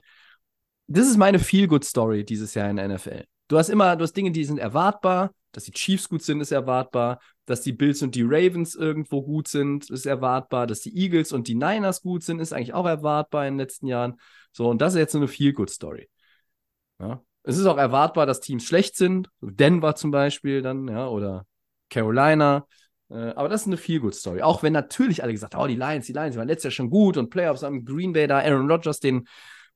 das ist meine Feel-Good-Story dieses Jahr in der NFL. Du hast immer, du hast Dinge, die sind erwartbar, dass die Chiefs gut sind, ist erwartbar, dass die Bills und die Ravens irgendwo gut sind, ist erwartbar, dass die Eagles und die Niners gut sind, ist eigentlich auch erwartbar in den letzten Jahren. So, und das ist jetzt so eine Feel-Good-Story. Ja? Es ist auch erwartbar, dass Teams schlecht sind, Denver zum Beispiel dann, ja, oder Carolina. Äh, aber das ist eine Feel-Good-Story. Auch wenn natürlich alle gesagt haben, oh, die Lions, die Lions die waren letztes Jahr schon gut und Playoffs haben Green Bay da, Aaron Rodgers den,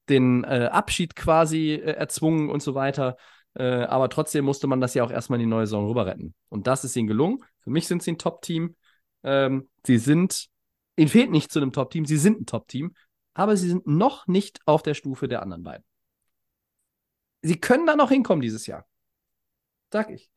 den äh, Abschied quasi äh, erzwungen und so weiter. Äh, aber trotzdem musste man das ja auch erstmal in die neue Saison rüber retten. Und das ist ihnen gelungen. Für mich sind sie ein Top-Team. Ähm, sie sind, ihnen fehlt nicht zu einem Top-Team, sie sind ein Top-Team, aber sie sind noch nicht auf der Stufe der anderen beiden. Sie können da noch hinkommen dieses Jahr. Sag ich.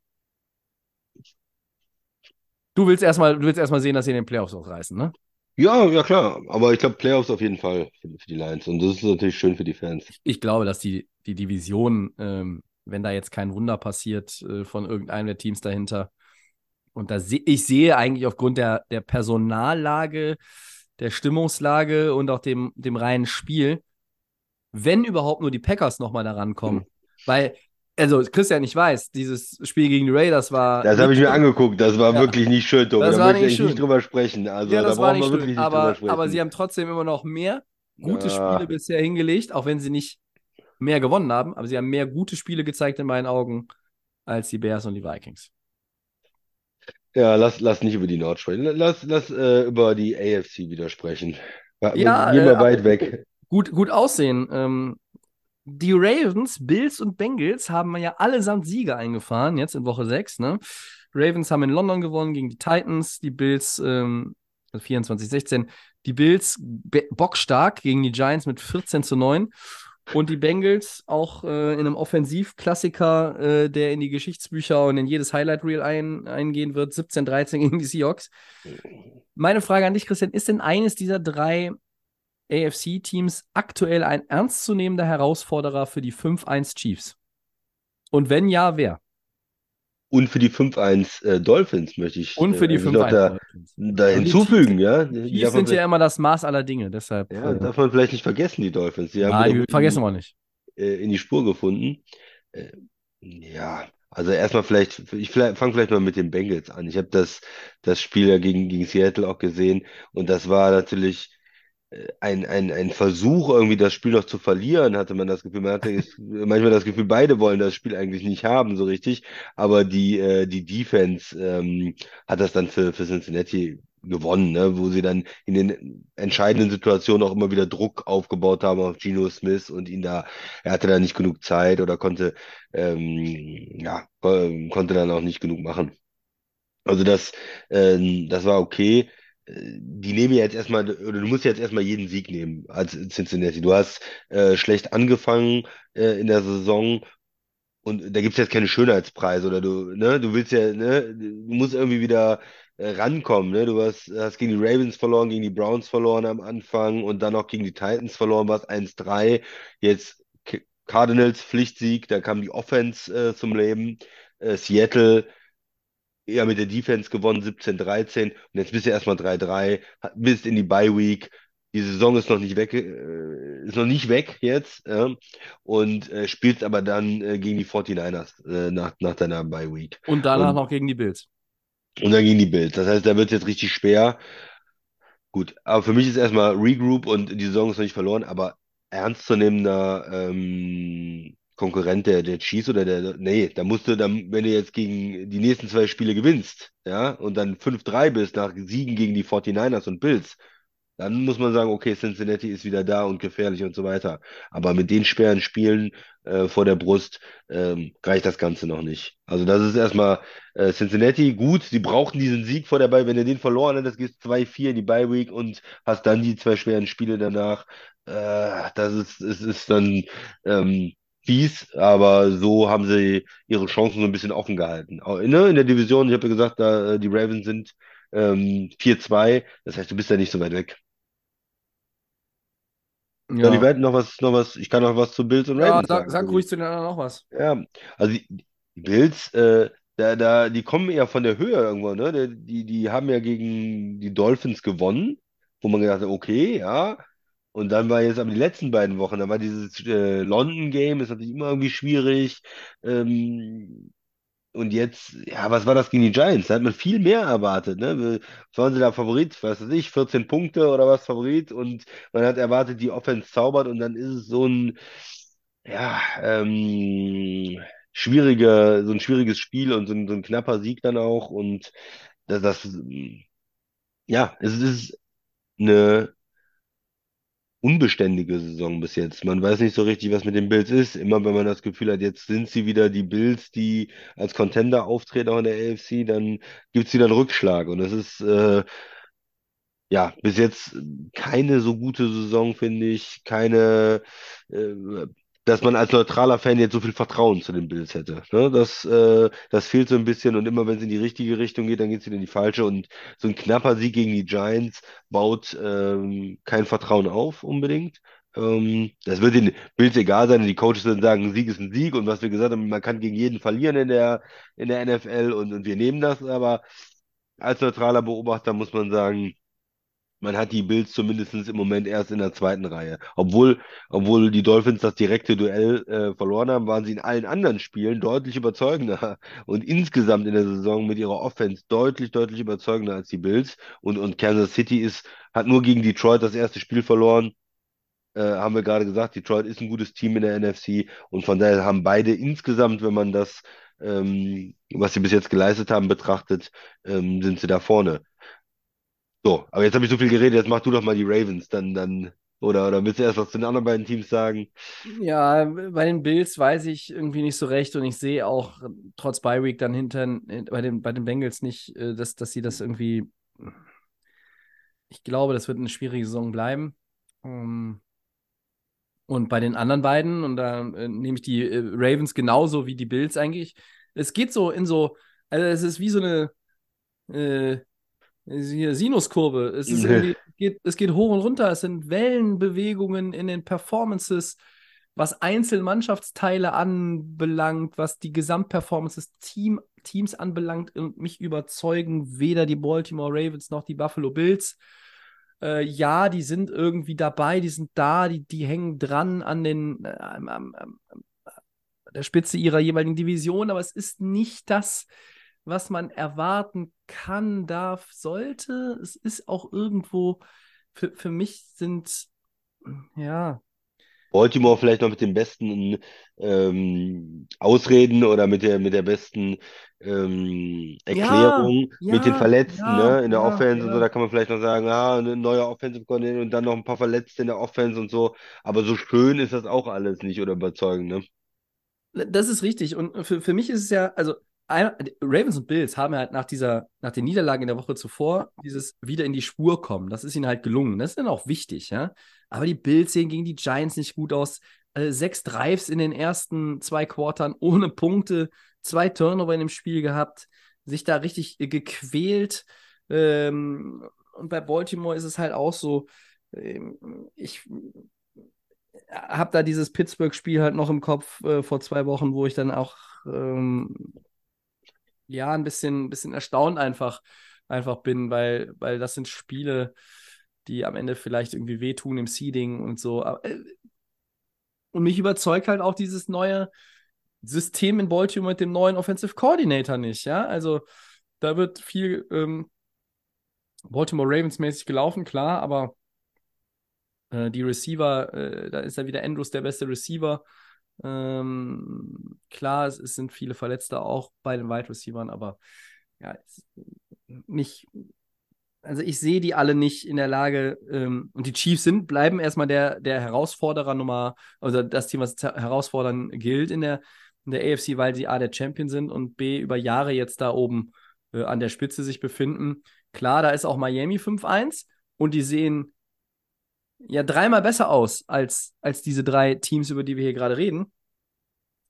Du willst erstmal, du willst erstmal sehen, dass sie in den Playoffs auch reißen, ne? Ja, ja klar. Aber ich glaube, Playoffs auf jeden Fall für, für die Lions. Und das ist natürlich schön für die Fans. Ich glaube, dass die, die Division, ähm, wenn da jetzt kein Wunder passiert äh, von irgendeinem der Teams dahinter, und da se ich sehe eigentlich aufgrund der, der Personallage, der Stimmungslage und auch dem, dem reinen Spiel, wenn überhaupt nur die Packers nochmal da rankommen. Mhm. Weil, also Christian, ich weiß, dieses Spiel gegen die Raiders war. Das habe ich mir angeguckt, das war ja. wirklich nicht schön, Tobi. Das da möchte ich nicht drüber sprechen. Also ja, das da war nicht schön. Nicht aber, aber sie haben trotzdem immer noch mehr gute ja. Spiele bisher hingelegt, auch wenn sie nicht mehr gewonnen haben, aber sie haben mehr gute Spiele gezeigt in meinen Augen als die Bears und die Vikings. Ja, lass, lass nicht über die Nord sprechen. Lass, lass äh, über die AFC wieder sprechen. Ja, Geh mal äh, weit weg. Gut, gut aussehen. Ähm, die Ravens, Bills und Bengals haben ja allesamt Siege eingefahren, jetzt in Woche 6. Ne? Ravens haben in London gewonnen gegen die Titans, die Bills ähm, 24-16. Die Bills bockstark gegen die Giants mit 14 zu 9. Und die Bengals auch äh, in einem Offensivklassiker, äh, der in die Geschichtsbücher und in jedes Highlight-Reel ein, eingehen wird, 17-13 gegen die Seahawks. Meine Frage an dich, Christian, ist denn eines dieser drei AFC-Teams aktuell ein ernstzunehmender Herausforderer für die 5-1 Chiefs? Und wenn ja, wer? Und für die 5-1 äh, Dolphins möchte ich Und für die äh, 5-1 da, da hinzufügen, ja. Die Chiefs sind ja immer das Maß aller Dinge, deshalb. Ja, äh, darf man vielleicht nicht vergessen, die Dolphins. Die haben die vergessen wir nicht. Äh, in die Spur gefunden. Äh, ja, also erstmal vielleicht, ich fange vielleicht mal mit den Bengals an. Ich habe das, das Spiel ja gegen, gegen Seattle auch gesehen und das war natürlich ein, ein, ein Versuch, irgendwie das Spiel noch zu verlieren, hatte man das Gefühl. Man hatte manchmal das Gefühl, beide wollen das Spiel eigentlich nicht haben, so richtig. Aber die, äh, die Defense ähm, hat das dann für, für Cincinnati gewonnen, ne? wo sie dann in den entscheidenden Situationen auch immer wieder Druck aufgebaut haben auf Geno Smith und ihn da, er hatte da nicht genug Zeit oder konnte, ähm, ja, konnte dann auch nicht genug machen. Also das, ähm, das war okay die nehmen jetzt erstmal, oder du musst jetzt erstmal jeden Sieg nehmen als Cincinnati. Du hast äh, schlecht angefangen äh, in der Saison und da gibt es jetzt keine Schönheitspreise oder du, ne, du willst ja, ne, du musst irgendwie wieder äh, rankommen, ne? Du hast, hast gegen die Ravens verloren, gegen die Browns verloren am Anfang und dann auch gegen die Titans verloren, warst 1-3. Jetzt Cardinals Pflichtsieg, da kam die Offense äh, zum Leben. Äh, Seattle eher mit der Defense gewonnen, 17-13 und jetzt bist du erstmal 3-3, bist in die Bye Week. Die Saison ist noch nicht weg, äh, ist noch nicht weg jetzt ja, und äh, spielst aber dann äh, gegen die 49ers äh, nach, nach deiner Bye Week. Und danach und, noch gegen die Bills. Und dann gegen die Bills. Das heißt, da wird es jetzt richtig schwer. Gut, aber für mich ist erstmal Regroup und die Saison ist noch nicht verloren, aber ernstzunehmender ähm, Konkurrent der, der Chiefs oder der, nee, da musst du dann, wenn du jetzt gegen die nächsten zwei Spiele gewinnst, ja, und dann 5-3 bist nach Siegen gegen die 49ers und Bills, dann muss man sagen, okay, Cincinnati ist wieder da und gefährlich und so weiter. Aber mit den schweren Spielen äh, vor der Brust ähm, reicht das Ganze noch nicht. Also das ist erstmal äh, Cincinnati gut, sie brauchten diesen Sieg vor der Bye, wenn du den verloren hättest, gehst 2-4 in die Bye Week und hast dann die zwei schweren Spiele danach. Äh, das ist, ist, ist dann ähm, fies, aber so haben sie ihre Chancen so ein bisschen offen gehalten. Ne, in der Division, ich habe ja gesagt, da, äh, die Ravens sind ähm, 4-2, das heißt, du bist ja nicht so weit weg. Ja, die Ja, werden noch was, noch was, ich kann noch was zu Bills und ja Ravens sag, sagen. sag ruhig zu den anderen noch was. Ja, also die, die Bills, äh, da, da, die kommen ja von der Höhe irgendwo, ne? Die, die, die haben ja gegen die Dolphins gewonnen, wo man gedacht hat, okay, ja. Und dann war jetzt aber die letzten beiden Wochen, da war dieses äh, London-Game, ist natürlich immer irgendwie schwierig. Ähm, und jetzt, ja, was war das gegen die Giants? Da hat man viel mehr erwartet, ne? Was waren sie da Favorit? Was weiß ich, 14 Punkte oder was Favorit? Und man hat erwartet, die Offense zaubert und dann ist es so ein, ja, ähm, schwieriger, so ein schwieriges Spiel und so ein, so ein knapper Sieg dann auch. Und das, das, ja, es ist eine unbeständige Saison bis jetzt. Man weiß nicht so richtig, was mit den Bills ist. Immer wenn man das Gefühl hat, jetzt sind sie wieder die Bills, die als Contender auftreten auch in der AFC, dann gibt es wieder einen Rückschlag. Und das ist äh, ja bis jetzt keine so gute Saison, finde ich. Keine, äh, dass man als neutraler Fan jetzt so viel Vertrauen zu den Bills hätte. Ne? Das, äh, das fehlt so ein bisschen. Und immer wenn es in die richtige Richtung geht, dann geht es wieder in die falsche. Und so ein knapper Sieg gegen die Giants baut ähm, kein Vertrauen auf unbedingt. Ähm, das wird den Bills egal sein. Die Coaches dann sagen, ein Sieg ist ein Sieg. Und was wir gesagt haben, man kann gegen jeden verlieren in der, in der NFL und, und wir nehmen das. Aber als neutraler Beobachter muss man sagen, man hat die Bills zumindest im Moment erst in der zweiten Reihe. Obwohl, obwohl die Dolphins das direkte Duell äh, verloren haben, waren sie in allen anderen Spielen deutlich überzeugender und insgesamt in der Saison mit ihrer Offense deutlich, deutlich überzeugender als die Bills. Und, und Kansas City ist, hat nur gegen Detroit das erste Spiel verloren. Äh, haben wir gerade gesagt, Detroit ist ein gutes Team in der NFC und von daher haben beide insgesamt, wenn man das, ähm, was sie bis jetzt geleistet haben, betrachtet, ähm, sind sie da vorne. So, aber jetzt habe ich so viel geredet, jetzt mach du doch mal die Ravens, dann, dann, oder, oder willst du erst was zu den anderen beiden Teams sagen? Ja, bei den Bills weiß ich irgendwie nicht so recht und ich sehe auch trotz Bye Week dann hinter bei den, bei den Bengals nicht, äh, dass, dass sie das irgendwie. Ich glaube, das wird eine schwierige Saison bleiben. Ähm, Und bei den anderen beiden, und da äh, nehme ich die äh, Ravens genauso wie die Bills eigentlich. Es geht so in so, also es ist wie so eine äh, hier Sinuskurve. Es ist irgendwie, geht, es geht hoch und runter. Es sind Wellenbewegungen in den Performances, was Einzelmannschaftsteile anbelangt, was die Gesamtperformance des Team, Teams anbelangt. Und mich überzeugen weder die Baltimore Ravens noch die Buffalo Bills. Äh, ja, die sind irgendwie dabei, die sind da, die, die hängen dran an den, äh, am, der Spitze ihrer jeweiligen Division, aber es ist nicht das, was man erwarten kann, darf, sollte. Es ist auch irgendwo, für, für mich sind, ja. Baltimore vielleicht noch mit den besten ähm, Ausreden oder mit der, mit der besten ähm, Erklärung Ja, mit den ja, Verletzten, ja, ne? In der Offense und so, da kann man vielleicht noch sagen, ah, ein neuer Offensive Coordinator und dann noch ein paar Verletzte in der Offense und so. Aber so schön ist das auch alles nicht oder überzeugend, ne? Das ist richtig. Und für, für mich ist es ja, also Ravens und Bills haben halt nach dieser, nach den Niederlagen in der Woche zuvor dieses wieder in die Spur kommen. Das ist ihnen halt gelungen. Das ist dann auch wichtig, ja. Aber die Bills sehen gegen die Giants nicht gut aus. Äh, sechs Drives in den ersten zwei Quartern ohne Punkte, zwei Turnover in dem Spiel gehabt, sich da richtig äh, gequält. Ähm, und bei Baltimore ist es halt auch so, ähm, ich habe da dieses Pittsburgh-Spiel halt noch im Kopf äh, vor zwei Wochen, wo ich dann auch ähm, ja ein bisschen, bisschen erstaunt einfach, einfach bin, weil, weil das sind Spiele, die am Ende vielleicht irgendwie wehtun im Seeding und so. Äh, und mich überzeugt halt auch dieses neue System in Baltimore mit dem neuen Offensive Coordinator nicht, ja. Also da wird viel ähm, Baltimore Ravens mäßig gelaufen, klar, aber äh, die Receiver, äh, da ist ja wieder Andrews der beste Receiver. Ähm, klar, es, es, sind viele Verletzte auch bei den Wide Receivern, aber ja, nicht. Also ich sehe die alle nicht in der Lage, ähm, und die Chiefs sind, bleiben erstmal der, der Herausforderer Nummer, also das Team, was herausfordern gilt in der, in der AFC, weil sie A der Champion sind und B über Jahre jetzt da oben äh, an der Spitze sich befinden. Klar, da ist auch Miami 5-1 und die sehen ja dreimal besser aus als, als diese drei Teams, über die wir hier gerade reden.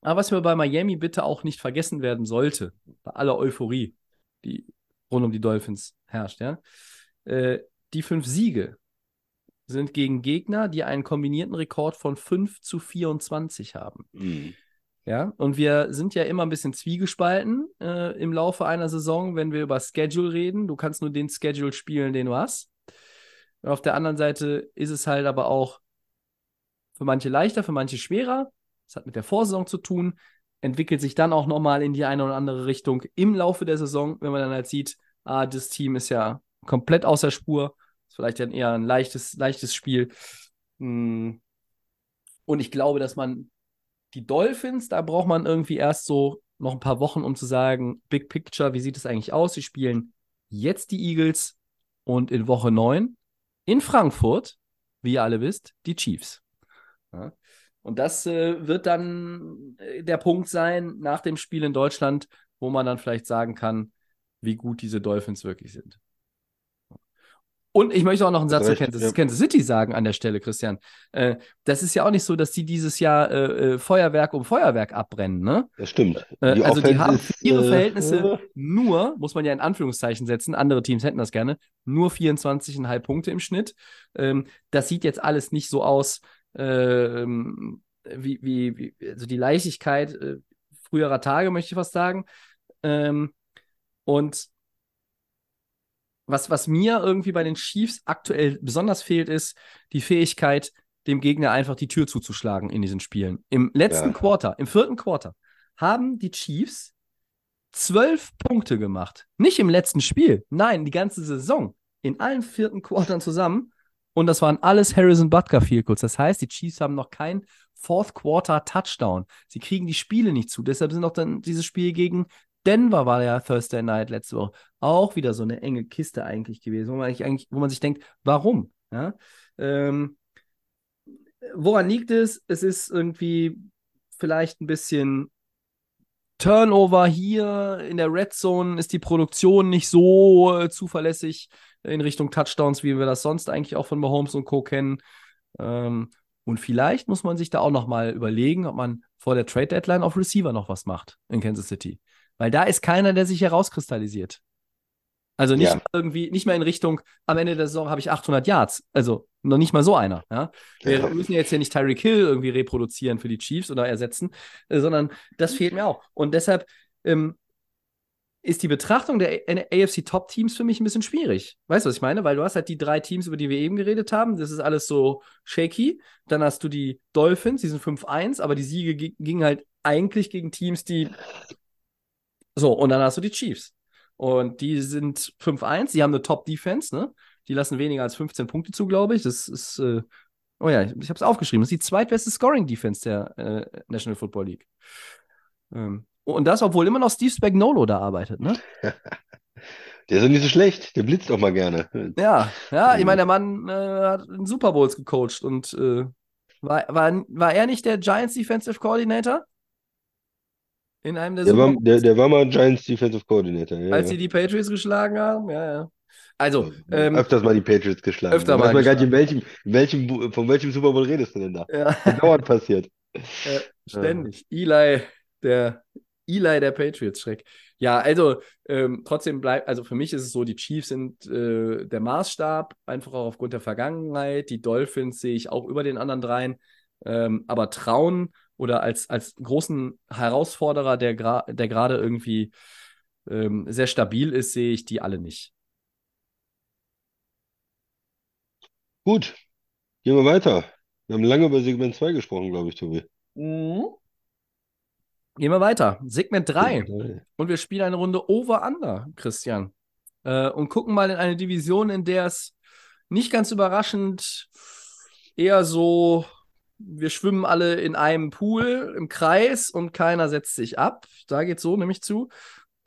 Aber was mir bei Miami bitte auch nicht vergessen werden sollte, bei aller Euphorie, die rund um die Dolphins herrscht, ja, äh, die fünf Siege sind gegen Gegner, die einen kombinierten Rekord von 5 zu 24 haben. Mhm. Ja, und wir sind ja immer ein bisschen zwiegespalten äh, im Laufe einer Saison, wenn wir über Schedule reden. Du kannst nur den Schedule spielen, den du hast. Und auf der anderen Seite ist es halt aber auch für manche leichter, für manche schwerer. Das hat mit der Vorsaison zu tun, entwickelt sich dann auch nochmal in die eine oder andere Richtung im Laufe der Saison, wenn man dann halt sieht, ah, das Team ist ja komplett außer Spur. Ist vielleicht dann eher ein leichtes, leichtes Spiel. Hm. Und ich glaube, dass man die Dolphins, da braucht man irgendwie erst so noch ein paar Wochen, um zu sagen, Big Picture, wie sieht es eigentlich aus? Sie spielen jetzt die Eagles und in Woche 9 in Frankfurt, wie ihr alle wisst, die Chiefs. Ja. Und das äh, wird dann äh, der Punkt sein nach dem Spiel in Deutschland, wo man dann vielleicht sagen kann, wie gut diese Dolphins wirklich sind. Und ich möchte auch noch einen Satz zu Kansas, ja. Kansas, City sagen an der Stelle, Christian. Äh, das ist ja auch nicht so, dass die dieses Jahr äh, äh Feuerwerk um Feuerwerk abbrennen, ne? Das stimmt. Äh, also die haben ihre äh, Verhältnisse nur, muss man ja in Anführungszeichen setzen, andere Teams hätten das gerne, nur 24,5 Punkte im Schnitt. Ähm, das sieht jetzt alles nicht so aus, ähm, wie, wie, wie, also die Leichtigkeit äh, früherer Tage, möchte ich fast sagen. Ähm, und was, was mir irgendwie bei den Chiefs aktuell besonders fehlt, ist die Fähigkeit, dem Gegner einfach die Tür zuzuschlagen in diesen Spielen. Im letzten ja. Quarter, im vierten Quarter, haben die Chiefs zwölf Punkte gemacht. Nicht im letzten Spiel, nein, die ganze Saison. In allen vierten Quartern zusammen. Und das waren alles Harrison Butker Field Goals. Das heißt, die Chiefs haben noch kein Fourth Quarter Touchdown. Sie kriegen die Spiele nicht zu. Deshalb sind auch dann dieses Spiel gegen Denver war ja Thursday Night letzte Woche auch wieder so eine enge Kiste eigentlich gewesen, wo man, eigentlich, wo man sich denkt, warum? Ja? Ähm, woran liegt es? Es ist irgendwie vielleicht ein bisschen Turnover hier in der Red Zone ist die Produktion nicht so äh, zuverlässig in Richtung Touchdowns, wie wir das sonst eigentlich auch von Mahomes und Co. kennen. Ähm, und vielleicht muss man sich da auch noch mal überlegen, ob man vor der Trade Deadline auf Receiver noch was macht in Kansas City. Weil da ist keiner, der sich herauskristallisiert. Also nicht ja. irgendwie, nicht mehr in Richtung, am Ende der Saison habe ich 800 Yards. Also noch nicht mal so einer. Ja? Wir ja. müssen jetzt ja nicht Tyreek Hill irgendwie reproduzieren für die Chiefs oder ersetzen, äh, sondern das fehlt mir auch. Und deshalb ähm, ist die Betrachtung der AFC Top Teams für mich ein bisschen schwierig. Weißt du, was ich meine? Weil du hast halt die drei Teams, über die wir eben geredet haben. Das ist alles so shaky. Dann hast du die Dolphins, die sind 5-1, aber die Siege gingen halt eigentlich gegen Teams, die so, und dann hast du die Chiefs. Und die sind 5-1, die haben eine Top-Defense, ne? Die lassen weniger als 15 Punkte zu, glaube ich. Das ist, äh, oh ja, ich habe es aufgeschrieben. Das ist die zweitbeste Scoring-Defense der äh, National Football League. Ähm, und das, obwohl immer noch Steve Spagnolo da arbeitet, ne? Der ist doch nicht so schlecht. Der blitzt doch mal gerne. Ja, ja, ich meine, der Mann äh, hat einen Super Bowls gecoacht und äh, war, war, war er nicht der Giants Defensive Coordinator? In einem der, der, war, der, der war mal Giants Defensive Coordinator. Ja, Als sie die Patriots geschlagen haben, ja, ja. Also, ähm, öfters mal die Patriots geschlagen. Öfter mal. Ich weiß gar nicht, in welchem, welchem, von welchem Super Bowl redest du denn da? Ja. Dauernd passiert. Ja, ständig. Eli, der Eli der Patriots-Schreck. Ja, also ähm, trotzdem bleibt, also für mich ist es so, die Chiefs sind äh, der Maßstab, einfach auch aufgrund der Vergangenheit. Die Dolphins sehe ich auch über den anderen dreien. Ähm, aber trauen oder als, als großen Herausforderer, der, gra der gerade irgendwie ähm, sehr stabil ist, sehe ich die alle nicht. Gut, gehen wir weiter. Wir haben lange über Segment 2 gesprochen, glaube ich, Tobi. Mhm. Gehen wir weiter. Segment 3. Und wir spielen eine Runde Over-Under, Christian. Äh, und gucken mal in eine Division, in der es nicht ganz überraschend eher so wir schwimmen alle in einem Pool im Kreis und keiner setzt sich ab. Da geht es so nämlich zu.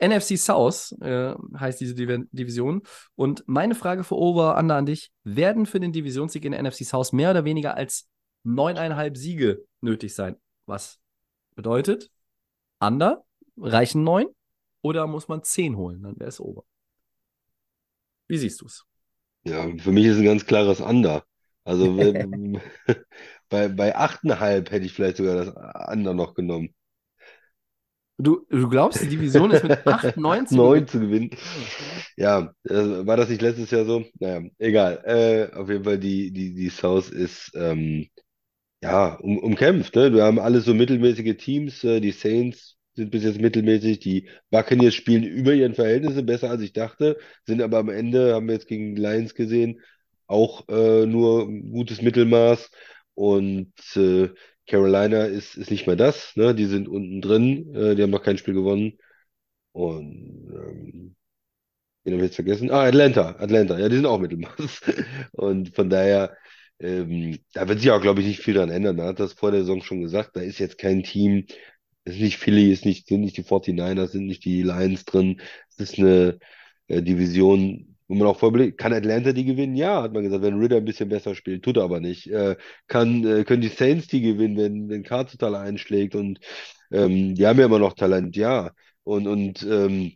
NFC South äh, heißt diese Div Division. Und meine Frage für Over Under an dich: Werden für den Divisionssieg in NFC South mehr oder weniger als neuneinhalb Siege nötig sein? Was bedeutet, Under reichen neun oder muss man zehn holen? Dann wäre es Over. Wie siehst du es? Ja, für mich ist ein ganz klares Under. Also bei, bei 8,5 hätte ich vielleicht sogar das andere noch genommen. Du, du glaubst, die Division ist mit 8, 9 zu 9 gewinnen? zu gewinnen. Ja, äh, war das nicht letztes Jahr so? Naja, egal. Äh, auf jeden Fall, die, die, die South ist ähm, ja um, umkämpft. Ne? Wir haben alles so mittelmäßige Teams. Äh, die Saints sind bis jetzt mittelmäßig. Die Buccaneers spielen über ihren Verhältnissen besser, als ich dachte, sind aber am Ende, haben wir jetzt gegen die Lions gesehen, auch äh, nur ein gutes Mittelmaß. Und äh, Carolina ist, ist nicht mehr das. Ne? Die sind unten drin. Äh, die haben noch kein Spiel gewonnen. Und ähm, den habe ich jetzt vergessen. Ah, Atlanta. Atlanta. Ja, die sind auch Mittelmaß. Und von daher, ähm, da wird sich auch, glaube ich, nicht viel dran ändern. Man hat das vor der Saison schon gesagt. Da ist jetzt kein Team. Es ist nicht Philly, ist nicht, sind nicht die 49ers, sind nicht die Lions drin. Es ist eine äh, Division, wo man auch vorblickt, kann Atlanta die gewinnen? Ja, hat man gesagt, wenn Ridder ein bisschen besser spielt, tut er aber nicht. Äh, kann, äh, können die Saints die gewinnen, wenn, wenn Carr total einschlägt und ähm, die haben ja immer noch Talent, ja. Und, und ähm,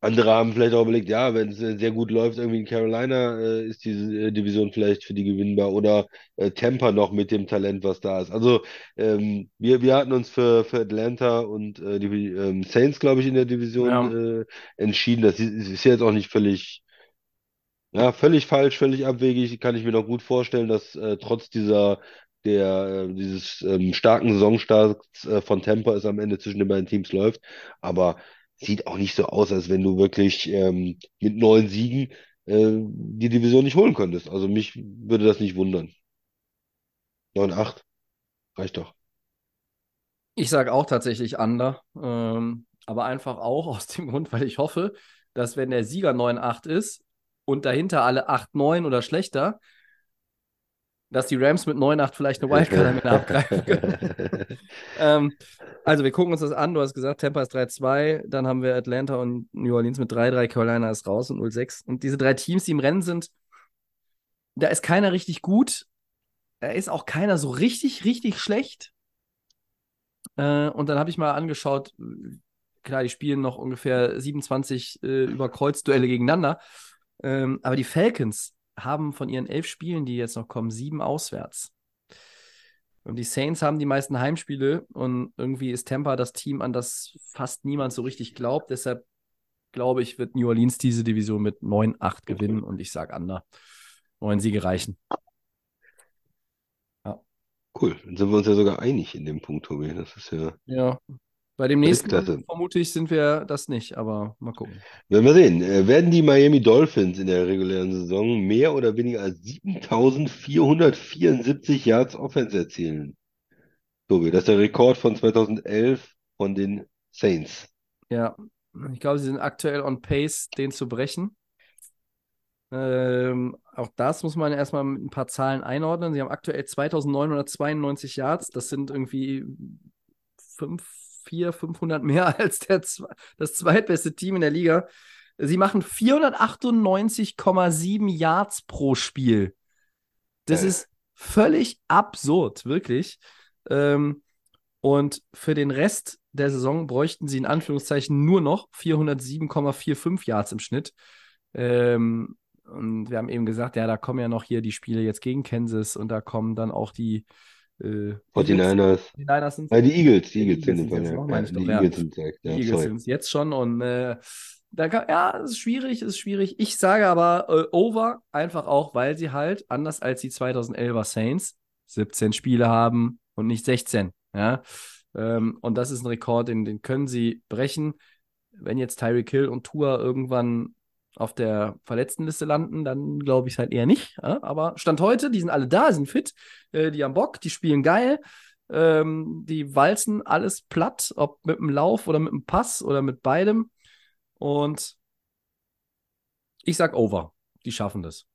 andere haben vielleicht auch überlegt, ja, wenn es äh, sehr gut läuft, irgendwie in Carolina, äh, ist diese äh, Division vielleicht für die gewinnbar oder äh, Tampa noch mit dem Talent, was da ist. Also ähm, wir, wir hatten uns für, für Atlanta und äh, die ähm, Saints, glaube ich, in der Division Ja. äh, entschieden. Das ist, ist jetzt auch nicht völlig, ja, völlig falsch, völlig abwegig. Kann ich mir noch gut vorstellen, dass äh, trotz dieser der äh, dieses ähm, starken Saisonstarts äh, von Tampa es am Ende zwischen den beiden Teams läuft. Aber sieht auch nicht so aus, als wenn du wirklich ähm, mit neun Siegen äh, die Division nicht holen könntest. Also mich würde das nicht wundern. 9-8 reicht doch. Ich sage auch tatsächlich Under, ähm, aber einfach auch aus dem Grund, weil ich hoffe, dass wenn der Sieger 9-8 ist und dahinter alle 8-9 oder schlechter, dass die Rams mit 9-8 vielleicht eine Wildcard am Ende abgreifen können. ähm, also wir gucken uns das an. Du hast gesagt, Tampa ist 3-2, dann haben wir Atlanta und New Orleans mit 3-3, Carolina ist raus und 0-6. Und diese drei Teams, die im Rennen sind, da ist keiner richtig gut. Da ist auch keiner so richtig, richtig schlecht. Äh, und dann habe ich mal angeschaut, klar, die spielen noch ungefähr 27 äh, Überkreuzduelle gegeneinander. Ähm, aber die Falcons haben von ihren elf Spielen, die jetzt noch kommen, sieben auswärts. Und die Saints haben die meisten Heimspiele und irgendwie ist Tampa das Team, an das fast niemand so richtig glaubt. Deshalb glaube ich, wird New Orleans diese Division mit 9-8 gewinnen und ich sage Ander. Neun Siege reichen. Cool, dann sind wir uns ja sogar einig in dem Punkt, Tobi. Das ist ja, Ja. Bei dem nächsten Weltklasse. vermute ich, sind wir das nicht, aber mal gucken. werden wir sehen. Äh, werden die Miami Dolphins in der regulären Saison mehr oder weniger als 7474 Yards Offense erzielen? Tobi, das ist der Rekord von 2011 von den Saints. Ja, ich glaube, sie sind aktuell on pace, den zu brechen. Ähm, auch das muss man erstmal mit ein paar Zahlen einordnen. Sie haben aktuell 2992 Yards. Das sind irgendwie 5, 4, 500 mehr als der, das zweitbeste Team in der Liga. Sie machen 498,7 Yards pro Spiel. Das Geil. ist völlig absurd, wirklich. Ähm, und für den Rest der Saison bräuchten sie in Anführungszeichen nur noch 407,45 Yards im Schnitt. Ähm, und wir haben eben gesagt, ja, da kommen ja noch hier die Spiele jetzt gegen Kansas und da kommen dann auch die äh, 49ers. Die Niners sind die Eagles, die Die Eagles sind jetzt ja. noch, Ja, meine ich die doch, ja. Eagles sind direkt, Die ja, Eagles sind es jetzt schon und äh, da kann, ja, es ist schwierig, es ist schwierig. Ich sage aber äh, over, einfach auch, weil sie halt, anders als die 2011er Saints, 17 Spiele haben und nicht 16. Ja? Ähm, und das ist ein Rekord, den, den können sie brechen. Wenn jetzt Tyreek Hill und Tua irgendwann auf der Verletztenliste landen, dann glaube ich es halt eher nicht. Ja? Aber Stand heute, die sind alle da, sind fit, äh, die haben Bock, die spielen geil. Ähm, die walzen alles platt, ob mit dem Lauf oder mit dem Pass oder mit beidem. Und ich sag over. Die schaffen das.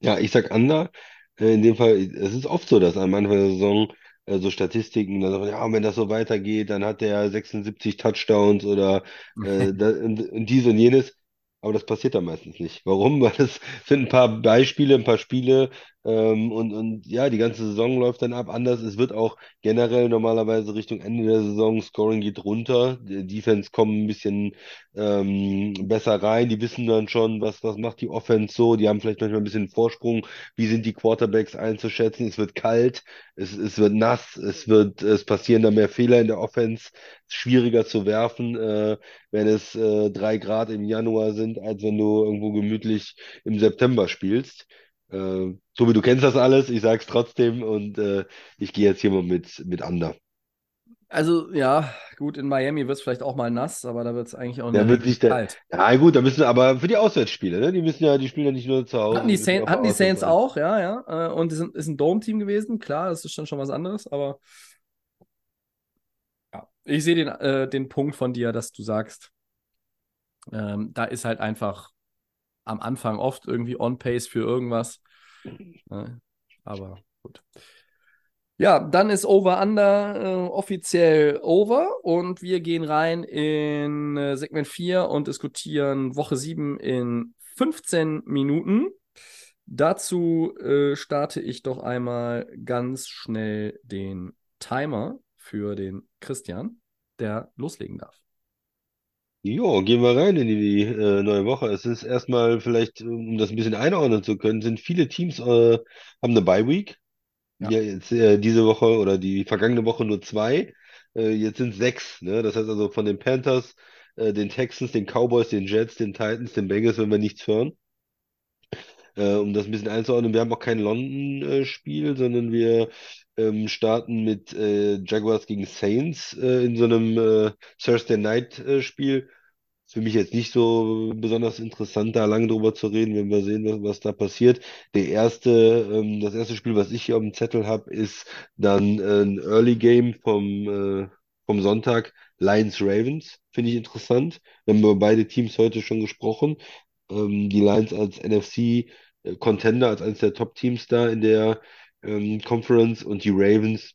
Ja, ich sag Under. Äh, In dem Fall, es ist oft so, dass am Anfang der Saison äh, so Statistiken, dann sagt ja, wenn das so weitergeht, dann hat der 76 Touchdowns oder äh, da, und, und dies und jenes. Aber das passiert dann meistens nicht. Warum? Weil es sind ein paar Beispiele, ein paar Spiele, Ähm, und, und ja, die ganze Saison läuft dann ab anders. Es wird auch generell normalerweise Richtung Ende der Saison, Scoring geht runter. Die Defense kommen ein bisschen ähm, besser rein. Die wissen dann schon, was, was macht die Offense so. Die haben vielleicht manchmal ein bisschen Vorsprung. Wie sind die Quarterbacks einzuschätzen? Es wird kalt, es, es wird nass, es wird, es passieren da mehr Fehler in der Offense. Schwieriger zu werfen, äh, wenn es äh, drei Grad im Januar sind, als wenn du irgendwo gemütlich im September spielst. Äh, Tobi, du kennst das alles, ich sag's trotzdem und äh, ich gehe jetzt hier mal mit, mit Under. Also, ja, gut, in Miami wird es vielleicht auch mal nass, aber da wird es eigentlich auch Da der wird der, kalt. ja gut, da müssen aber für die Auswärtsspiele, ne? Die müssen ja, die spielen ja nicht nur zu Hause, Hatten die, auch hatten die Saints auch, ja, ja. äh, Und die sind, ist ein Dome-Team gewesen, klar, das ist dann schon was anderes, aber ja, ich sehe den, äh, den Punkt von dir, dass du sagst, ähm, da ist halt einfach am Anfang oft irgendwie on-pace für irgendwas. Ne? Aber gut. Ja, dann ist Over-Under äh, offiziell over und wir gehen rein in äh, Segment 4 und diskutieren Woche 7 in 15 Minuten. Dazu äh, starte ich doch einmal ganz schnell den Timer für den Christian, der loslegen darf. Jo, gehen wir rein in die äh, neue Woche. Es ist erstmal vielleicht, um das ein bisschen einordnen zu können, sind viele Teams äh, haben eine Bye Week. Ja. Ja, jetzt äh, diese Woche oder die vergangene Woche nur zwei. Äh, jetzt sind sechs. Ne? Das heißt also von den Panthers, äh, den Texans, den Cowboys, den Jets, den Titans, den Bengals, wenn wir nichts hören. Äh, um das ein bisschen einzuordnen, wir haben auch kein London-Spiel, sondern wir ähm, starten mit äh, Jaguars gegen Saints äh, in so einem äh, Thursday Night-Spiel. Für mich jetzt nicht so besonders interessant, da lange drüber zu reden, wenn wir sehen, was, was da passiert. Der erste, ähm, das erste Spiel, was ich hier auf dem Zettel habe, ist dann äh, ein Early Game vom, äh, vom Sonntag, Lions Ravens. Finde ich interessant. Wir haben über beide Teams heute schon gesprochen. Ähm, die Lions als NFC äh, Contender, als eines der Top-Teams da in der ähm, Conference und die Ravens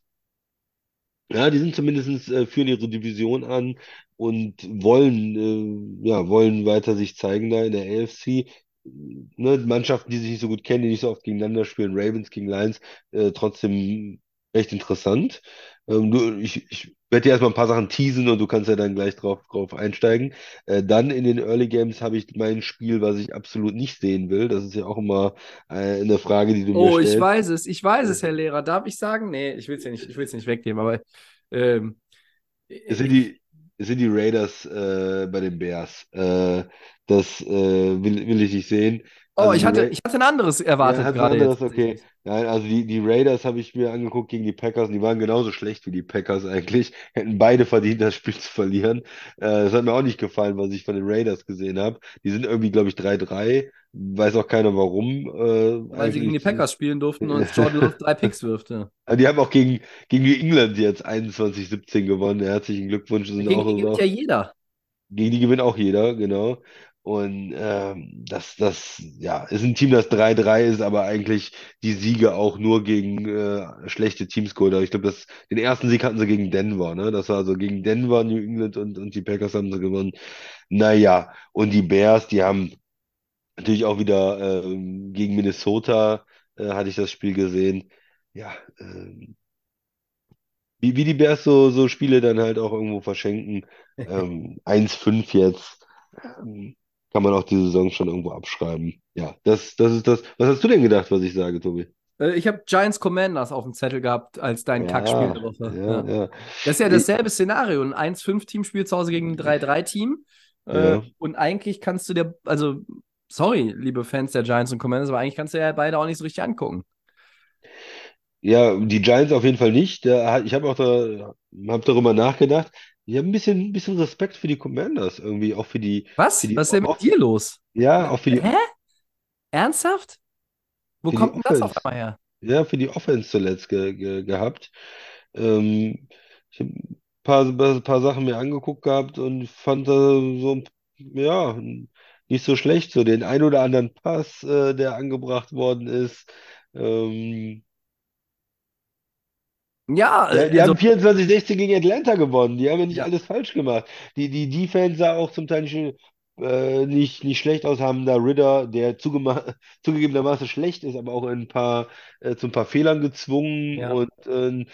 ja, die sind zumindest äh, führen ihre Division an und wollen, äh, ja, wollen weiter sich zeigen da in der AFC. Ne, Mannschaften, die sich nicht so gut kennen, die nicht so oft gegeneinander spielen, Ravens gegen Lions, äh, trotzdem recht interessant. Ähm, du, ich, ich werde dir erstmal ein paar Sachen teasen und du kannst ja dann gleich drauf, drauf einsteigen. Äh, dann in den Early Games habe ich mein Spiel, was ich absolut nicht sehen will. Das ist ja auch immer äh, eine Frage, die du mir Oh, ich stellst. weiß es, ich weiß es, Herr Lehrer. Darf ich sagen? Nee, ich will es ja nicht, ich will es nicht wegnehmen, aber ähm, Es sind die, es sind die Raiders äh, bei den Bears. Äh, das äh, will, will ich nicht sehen. Oh, Also ich hatte, Ra ich hatte ein anderes erwartet ja, gerade anderes, okay. Nein, also die, die Raiders habe ich mir angeguckt gegen die Packers und die waren genauso schlecht wie die Packers eigentlich. Hätten beide verdient, das Spiel zu verlieren. Äh, das hat mir auch nicht gefallen, was ich von den Raiders gesehen habe. Die sind irgendwie, glaube ich, 3-3. Weiß auch keiner warum. Äh, Weil sie gegen die. Packers spielen durften und Jordan Love drei Picks wirft. Ja. Die haben auch gegen, gegen die England jetzt 21-17 gewonnen. Herzlichen Glückwunsch. Sind Gegen auch, die gewinnt ja jeder. gegen die gewinnt auch jeder, genau. Und ähm, das, das, ja, ist ein Team, das 3-3 ist, aber eigentlich die Siege auch nur gegen äh, schlechte Teams geholt. Ich glaube, das, den ersten Sieg hatten sie gegen Denver, ne? Das war also gegen Denver, New England und, und die Packers haben sie gewonnen. Naja, und die Bears, die haben natürlich auch wieder ähm, gegen Minnesota, äh, hatte ich das Spiel gesehen. Ja, ähm, wie, wie die Bears so, so Spiele dann halt auch irgendwo verschenken. Ähm, 1-5 jetzt. Ähm, kann man auch die Saison schon irgendwo abschreiben. Ja, das, das ist das. Was hast du denn gedacht, was ich sage, Tobi? Äh, Ich habe Giants Commanders auf dem Zettel gehabt als dein Kackspiel der Ja, Woche. ja, Ja. ja. Das ist ja dasselbe Szenario. Ein 1-5-Team spielt zu Hause gegen ein 3-3-Team. Äh, Ja. und eigentlich kannst du dir, also, sorry, liebe Fans der Giants und Commanders, aber eigentlich kannst du ja beide auch nicht so richtig angucken. Ja, die Giants auf jeden Fall nicht. Ich habe auch da, hab darüber nachgedacht. Ich habe ein bisschen, ein bisschen Respekt für die Commanders irgendwie, auch für die, Was? für die, Was ist denn mit auch, dir los? ja, auch für die, Hä? Ernsthaft? Wo kommt denn das auf Offense. einmal her? Ja, für die Offense zuletzt ge ge gehabt. Ähm, ich habe ein paar, ein paar Sachen mir angeguckt gehabt und fand da so, ja, nicht so schlecht. So den ein oder anderen Pass, äh, der angebracht worden ist. Ähm, Ja, ja, die also, haben 24-16 gegen Atlanta gewonnen. Die haben ja nicht ja. alles falsch gemacht. Die, die Defense sah auch zum Teil nicht, äh, nicht, nicht schlecht aus, haben da Ritter, der zugegebenermaßen schlecht ist, aber auch ein paar, äh, zu ein paar Fehlern gezwungen Ja. und äh,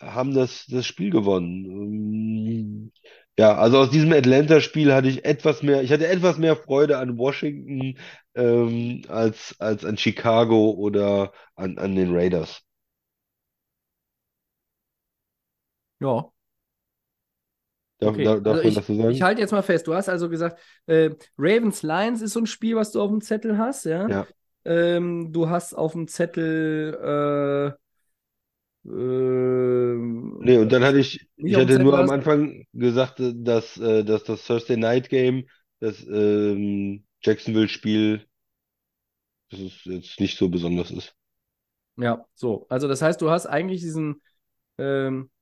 haben das, das Spiel gewonnen. Ähm, ja, also aus diesem Atlanta-Spiel hatte ich etwas mehr, ich hatte etwas mehr Freude an Washington ähm, als, als an Chicago oder an, an den Raiders. Ja, Darf, okay. darf, darf Also ich, das so ich sagen? halte jetzt mal fest. Du hast also gesagt, äh, Ravens Lions ist so ein Spiel, was du auf dem Zettel hast, ja? Ja. Ähm, du hast auf dem Zettel äh, ähm, Nee, und dann hatte ich, ich hatte nur am Anfang gesagt, dass, äh, dass das Thursday Night Game, das ähm, Jacksonville-Spiel, dass es jetzt nicht so besonders ist. Ja, so. Also das heißt, du hast eigentlich diesen, ähm, diesen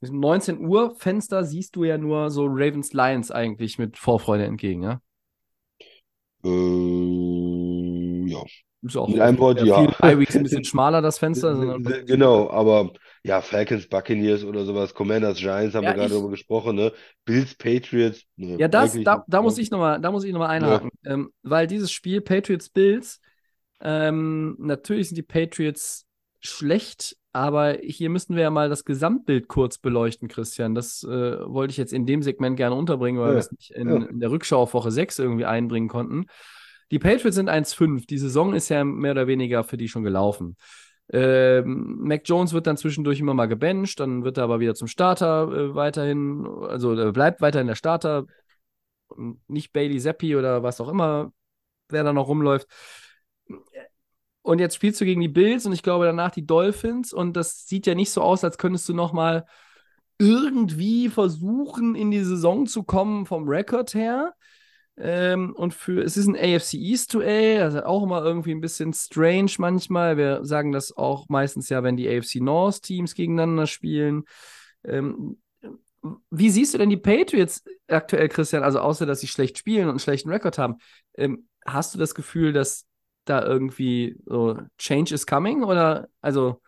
19 Uhr Fenster siehst du ja nur so Ravens Lions eigentlich mit Vorfreude entgegen, ja? Äh, ja. Ist auch Mit einem Wort, ja, ja. Highweeks ein bisschen schmaler, das Fenster. sondern- Genau, aber ja, Falcons, Buccaneers oder sowas, Commanders, Giants haben Ja, wir gerade ich- darüber gesprochen, ne? Bills, Patriots, ne, Ja, das, da, da muss ich nochmal, da muss ich noch mal einhaken. Ähm, weil dieses Spiel Patriots Bills, ähm, natürlich sind die Patriots schlecht, aber hier müssten wir ja mal das Gesamtbild kurz beleuchten, Christian. Das äh, wollte ich jetzt in dem Segment gerne unterbringen, weil Ja, wir es nicht in, ja. in der Rückschau auf Woche 6 irgendwie einbringen konnten. Die Patriots sind 1-5. Die Saison ist ja mehr oder weniger für die schon gelaufen. Ähm, Mac Jones wird dann zwischendurch immer mal gebencht, dann wird er aber wieder zum Starter äh, weiterhin, also er bleibt weiterhin der Starter, nicht Bailey Zappi oder was auch immer, wer da noch rumläuft. Und jetzt spielst du gegen die Bills und ich glaube danach die Dolphins und das sieht ja nicht so aus, als könntest du noch mal irgendwie versuchen, in die Saison zu kommen vom Rekord her. Ähm, und für, es ist ein AFC East Duell, ist auch immer irgendwie ein bisschen strange manchmal. Wir sagen das auch meistens ja, wenn die AFC North Teams gegeneinander spielen. Ähm, wie siehst du denn die Patriots aktuell, Christian? Also außer, dass sie schlecht spielen und einen schlechten Rekord haben. Ähm, hast du das Gefühl, dass da irgendwie so Change is coming? Oder also,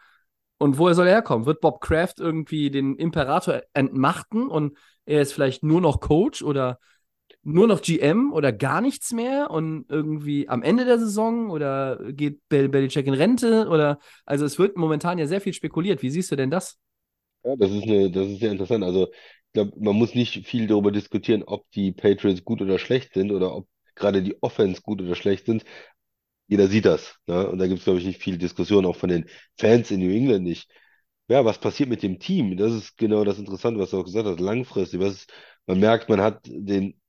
und woher soll er herkommen? Wird Bob Kraft irgendwie den Imperator entmachten und er ist vielleicht nur noch Coach oder nur noch GM oder gar nichts mehr und irgendwie am Ende der Saison oder geht Bel Belichick in Rente oder also es wird momentan ja sehr viel spekuliert. Wie siehst du denn das? Ja, das ist eine, das ist sehr interessant. Also, ich glaube, man muss nicht viel darüber diskutieren, ob die Patriots gut oder schlecht sind oder ob gerade die Offense gut oder schlecht sind. Jeder sieht das, ne? Und da gibt es, glaube ich, nicht viel Diskussion, auch von den Fans in New England nicht. Ja, was passiert mit dem Team? Das ist genau das Interessante, was du auch gesagt hast, langfristig. Was, man merkt, man hat den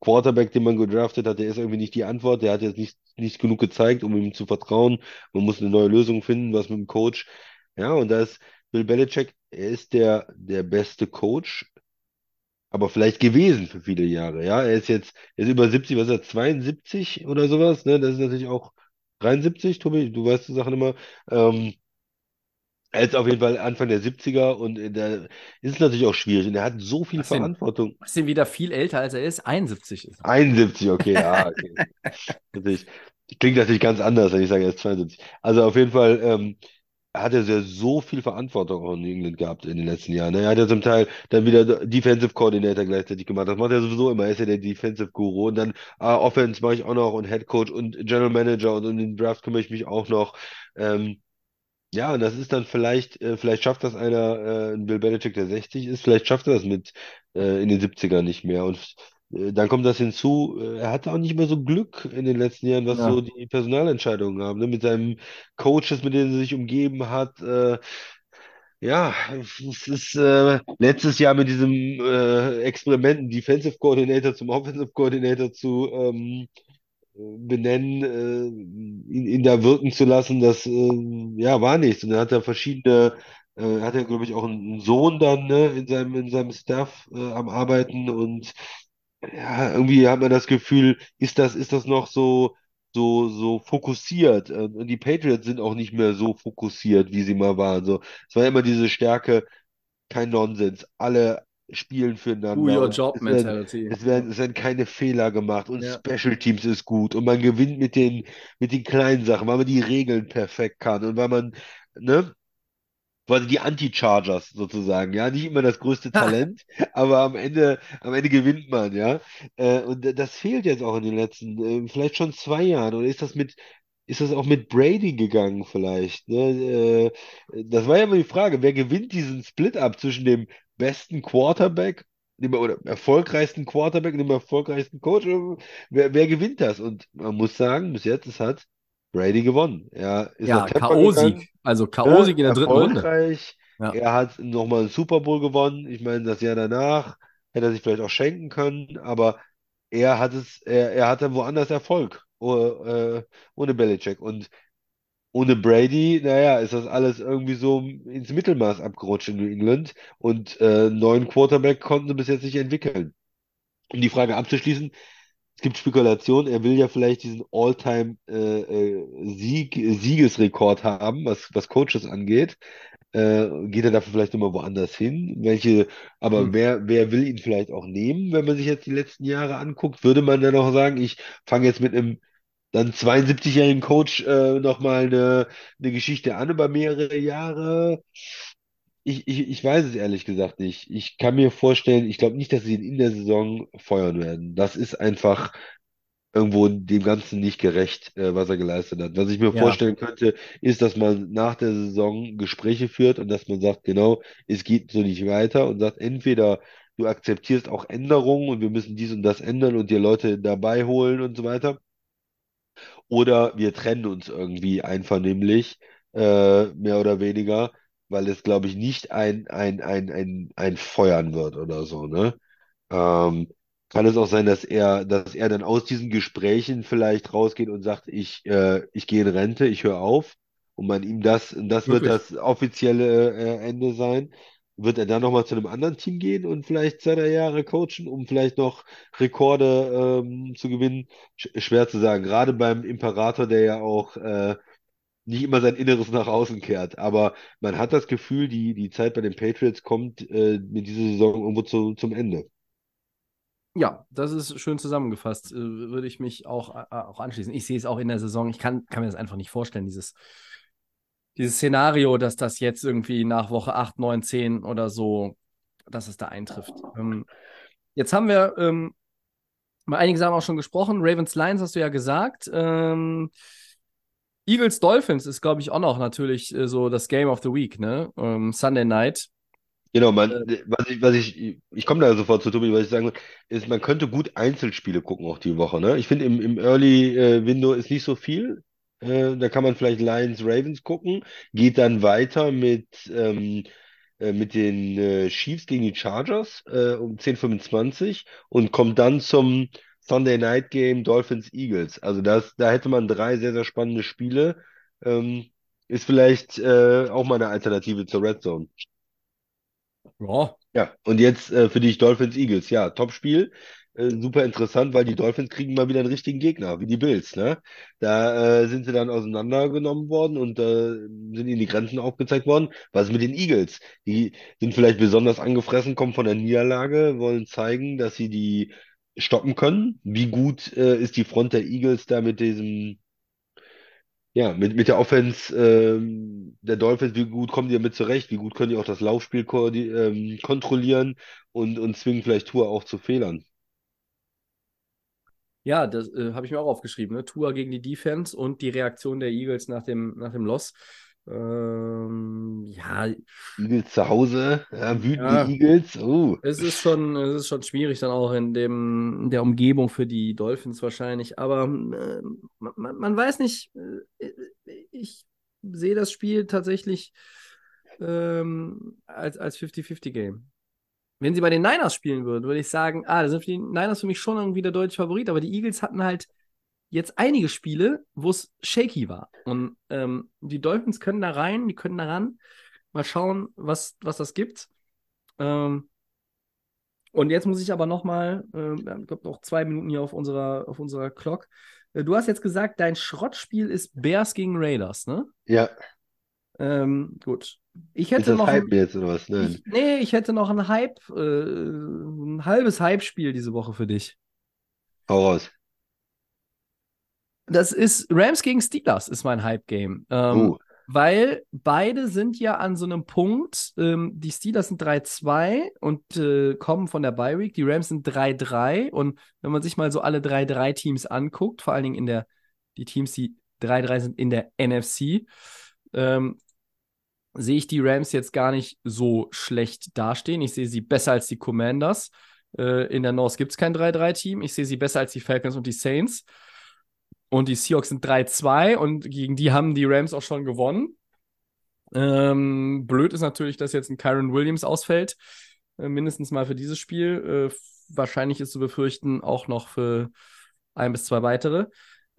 Quarterback, den man gedraftet hat, der ist irgendwie nicht die Antwort, der hat jetzt nicht, nicht genug gezeigt, um ihm zu vertrauen. Man muss eine neue Lösung finden, was mit dem Coach. Ja, und da ist Bill Belichick, er ist der, der beste Coach, aber vielleicht gewesen für viele Jahre. Ja, er ist jetzt, er ist über 70, was ist er, 72 oder sowas, ne? Das ist natürlich auch 73, Tobi, du weißt die Sachen immer. Ähm, er ist auf jeden Fall Anfang der 70er und da ist es natürlich auch schwierig. Und er hat so viel denn? Verantwortung. Ist denn wieder viel älter, als er ist? 71 ist er. 71, okay, ja. Okay. Klingt natürlich ganz anders, wenn ich sage, er ist 72. Also auf jeden Fall ähm, hat er sehr, so viel Verantwortung auch in England gehabt in den letzten Jahren. Er hat ja zum Teil dann wieder Defensive Coordinator gleichzeitig gemacht. Das macht er sowieso immer. Er ist ja der Defensive Guru. Und dann ah, Offense mache ich auch noch und Head Coach und General Manager und um den Draft kümmere ich mich auch noch. Ähm, ja, und das ist dann vielleicht, äh, vielleicht schafft das einer, äh, Bill Belichick, der 60 ist, vielleicht schafft er das mit äh, in den 70ern nicht mehr. Und dann kommt das hinzu, äh, er hatte auch nicht mehr so Glück in den letzten Jahren, was Ja. so die Personalentscheidungen haben, ne? Mit seinen Coaches, mit denen er sich umgeben hat. Äh, ja, es ist äh, letztes Jahr mit diesem äh, Experiment, einen Defensive Coordinator zum Offensive Coordinator zu ähm, benennen, äh, ihn, ihn da wirken zu lassen, das äh, ja war nichts. Und dann hat er verschiedene, äh, hat er, glaube ich, auch einen Sohn dann ne, in seinem, in seinem Staff äh, am Arbeiten und ja, irgendwie hat man das Gefühl, ist das, ist das noch so, so, so fokussiert? Äh, Und die Patriots sind auch nicht mehr so fokussiert, wie sie mal waren. So, es war immer diese Stärke, kein Nonsens. Alle spielen Do füreinander your und job es werden, mentality. es werden, es werden keine Fehler gemacht und Ja. Special Teams ist gut und man gewinnt mit den, mit den kleinen Sachen, weil man die Regeln perfekt kann und weil man, ne? Quasi die Anti-Chargers sozusagen, ja, nicht immer das größte. Talent, aber am Ende, am Ende gewinnt man, ja. Äh, und das fehlt jetzt auch in den letzten, äh, vielleicht schon zwei Jahren. Oder ist das mit, ist das auch mit Brady gegangen vielleicht? Ne? Äh, das war ja immer die Frage, wer gewinnt diesen Split-up zwischen dem besten Quarterback, dem oder erfolgreichsten Quarterback und dem erfolgreichsten Coach? Wer, wer gewinnt das? Und man muss sagen, bis jetzt, es hat Brady gewonnen. Er ist Ja. K.O.-Sieg. Also K.O.-Sieg in der dritten Runde. Ja. Er hat nochmal einen Super Bowl gewonnen. Ich meine, das Jahr danach hätte er sich vielleicht auch schenken können, aber er hat es, er, er hatte woanders Erfolg, oh, äh, ohne Belichick. Und ohne Brady, naja, ist das alles irgendwie so ins Mittelmaß abgerutscht in New England. Und äh, einen neuen Quarterback konnten sie bis jetzt nicht entwickeln. Um die Frage abzuschließen, gibt Spekulationen, er will ja vielleicht diesen All-Time äh, äh, Sieg, Siegesrekord haben, was, was Coaches angeht. Äh, geht er dafür vielleicht nochmal woanders hin? Welche, aber Hm. wer, wer will ihn vielleicht auch nehmen, wenn man sich jetzt die letzten Jahre anguckt? Würde man dann auch sagen, ich fange jetzt mit einem dann 72-jährigen Coach äh, nochmal eine, eine Geschichte an über mehrere Jahre? Ich, ich, ich weiß es ehrlich gesagt nicht. Ich kann mir vorstellen, ich glaube nicht, dass sie ihn in der Saison feuern werden. Das ist einfach irgendwo dem Ganzen nicht gerecht, äh, was er geleistet hat. Was ich mir Ja. vorstellen könnte, ist, dass man nach der Saison Gespräche führt und dass man sagt, genau, es geht so nicht weiter und sagt, entweder du akzeptierst auch Änderungen und wir müssen dies und das ändern und dir Leute dabei holen und so weiter. Oder wir trennen uns irgendwie einvernehmlich, äh, mehr oder weniger, weil es, glaube ich, nicht ein, ein, ein, ein, ein Feuern wird oder so, ne? Ähm, kann es auch sein, dass er, dass er dann aus diesen Gesprächen vielleicht rausgeht und sagt, ich, äh, ich gehe in Rente, ich höre auf und man ihm das, und das wird das offizielle äh, Ende sein. Wird er dann nochmal zu einem anderen Team gehen und vielleicht zwei, drei Jahre coachen, um vielleicht noch Rekorde ähm, zu gewinnen? Sch schwer zu sagen. Gerade beim Imperator, der ja auch äh, nicht immer sein Inneres nach außen kehrt. Aber man hat das Gefühl, die, die Zeit bei den Patriots kommt äh, mit dieser Saison irgendwo zu, zum Ende. Ja, das ist schön zusammengefasst. Äh, würde ich mich auch, äh, auch anschließen. Ich sehe es auch in der Saison. Ich kann, kann mir das einfach nicht vorstellen, dieses, dieses Szenario, dass das jetzt irgendwie nach Woche 8, 9, 10 oder so, dass es da eintrifft. Ähm, jetzt haben wir ähm, mal einige Sachen auch schon gesprochen. Ravens Lions hast du ja gesagt. Ähm, Eagles Dolphins ist, glaube ich, auch noch natürlich äh, so das Game of the Week, ne? Ähm, Sunday Night. Genau, man, was ich, was ich, ich komme da sofort zu Tobi, was ich sagen will, ist, man könnte gut Einzelspiele gucken auch die Woche, ne? Ich finde, im, im Early äh, Window ist nicht so viel. Äh, da kann man vielleicht Lions, Ravens gucken, geht dann weiter mit, ähm, äh, mit den äh, Chiefs gegen die Chargers äh, um 10.25 und kommt dann zum Sunday Night Game Dolphins Eagles. Also das, da hätte man drei sehr, sehr spannende Spiele. Ähm, ist vielleicht äh, auch mal eine Alternative zur Red Zone. Ja, Ja, und jetzt äh, für dich Dolphins Eagles. Ja, Topspiel. Äh, super interessant, weil die Dolphins kriegen mal wieder einen richtigen Gegner, wie die Bills, ne? Da äh, sind sie dann auseinandergenommen worden und äh, sind ihnen die Grenzen aufgezeigt worden. Was ist mit den Eagles? Die sind vielleicht besonders angefressen, kommen von der Niederlage, wollen zeigen, dass sie die stoppen können. Wie gut äh, ist die Front der Eagles da mit diesem ja, mit, mit der Offense ähm, der Dolphins, wie gut kommen die damit zurecht? Wie gut können die auch das Laufspiel koordi- ähm, kontrollieren und, und zwingen vielleicht Tour auch zu Fehlern? Ja, das äh, habe ich mir auch aufgeschrieben. Ne? Tua gegen die Defense und die Reaktion der Eagles nach dem, nach dem Loss. Ähm, ja, Eagles zu Hause, ja, wütende Ja. Eagles. Oh, es ist schon, es ist schon schwierig dann auch in dem, in der Umgebung für die Dolphins wahrscheinlich. Aber äh, man, man weiß nicht, äh, ich sehe das Spiel tatsächlich ähm, als, als 50-50-Game. Wenn sie bei den Niners spielen würden, würde ich sagen, ah, da sind die Niners für mich schon irgendwie der deutsche Favorit, aber die Eagles hatten halt jetzt einige Spiele, wo es shaky war. Und ähm, die Dolphins können da rein, die können da ran. Mal schauen, was, was das gibt. Ähm, und jetzt muss ich aber noch mal, äh, ich glaube noch zwei Minuten hier auf unserer, auf unserer Clock. Äh, du hast jetzt gesagt, dein Schrottspiel ist Bears gegen Raiders, ne? ja, Ähm, gut. Ich ist hätte das noch Hype ein, jetzt oder was? Nein. ich, nee, ich hätte noch ein Hype, äh, ein halbes Hype-Spiel diese Woche für dich. Hau raus. Das ist Rams gegen Steelers, ist mein Hype-Game. Ähm, Oh, Weil beide sind ja an so einem Punkt, ähm, die Steelers sind 3-2 und äh, kommen von der Bye Week, die Rams sind 3-3 und wenn man sich mal so alle 3-3 Teams anguckt, vor allen Dingen in der, die Teams, die 3-3 sind in der NFC, ähm, sehe ich die Rams jetzt gar nicht so schlecht dastehen. Ich sehe sie besser als die Commanders. Äh, in der North gibt es kein 3-3-Team. Ich sehe sie besser als die Falcons und die Saints. Und die Seahawks sind 3-2 und gegen die haben die Rams auch schon gewonnen. Ähm, blöd ist natürlich, dass jetzt ein Kyron Williams ausfällt. Äh, mindestens mal für dieses Spiel. Äh, wahrscheinlich ist zu befürchten auch noch für ein bis zwei weitere.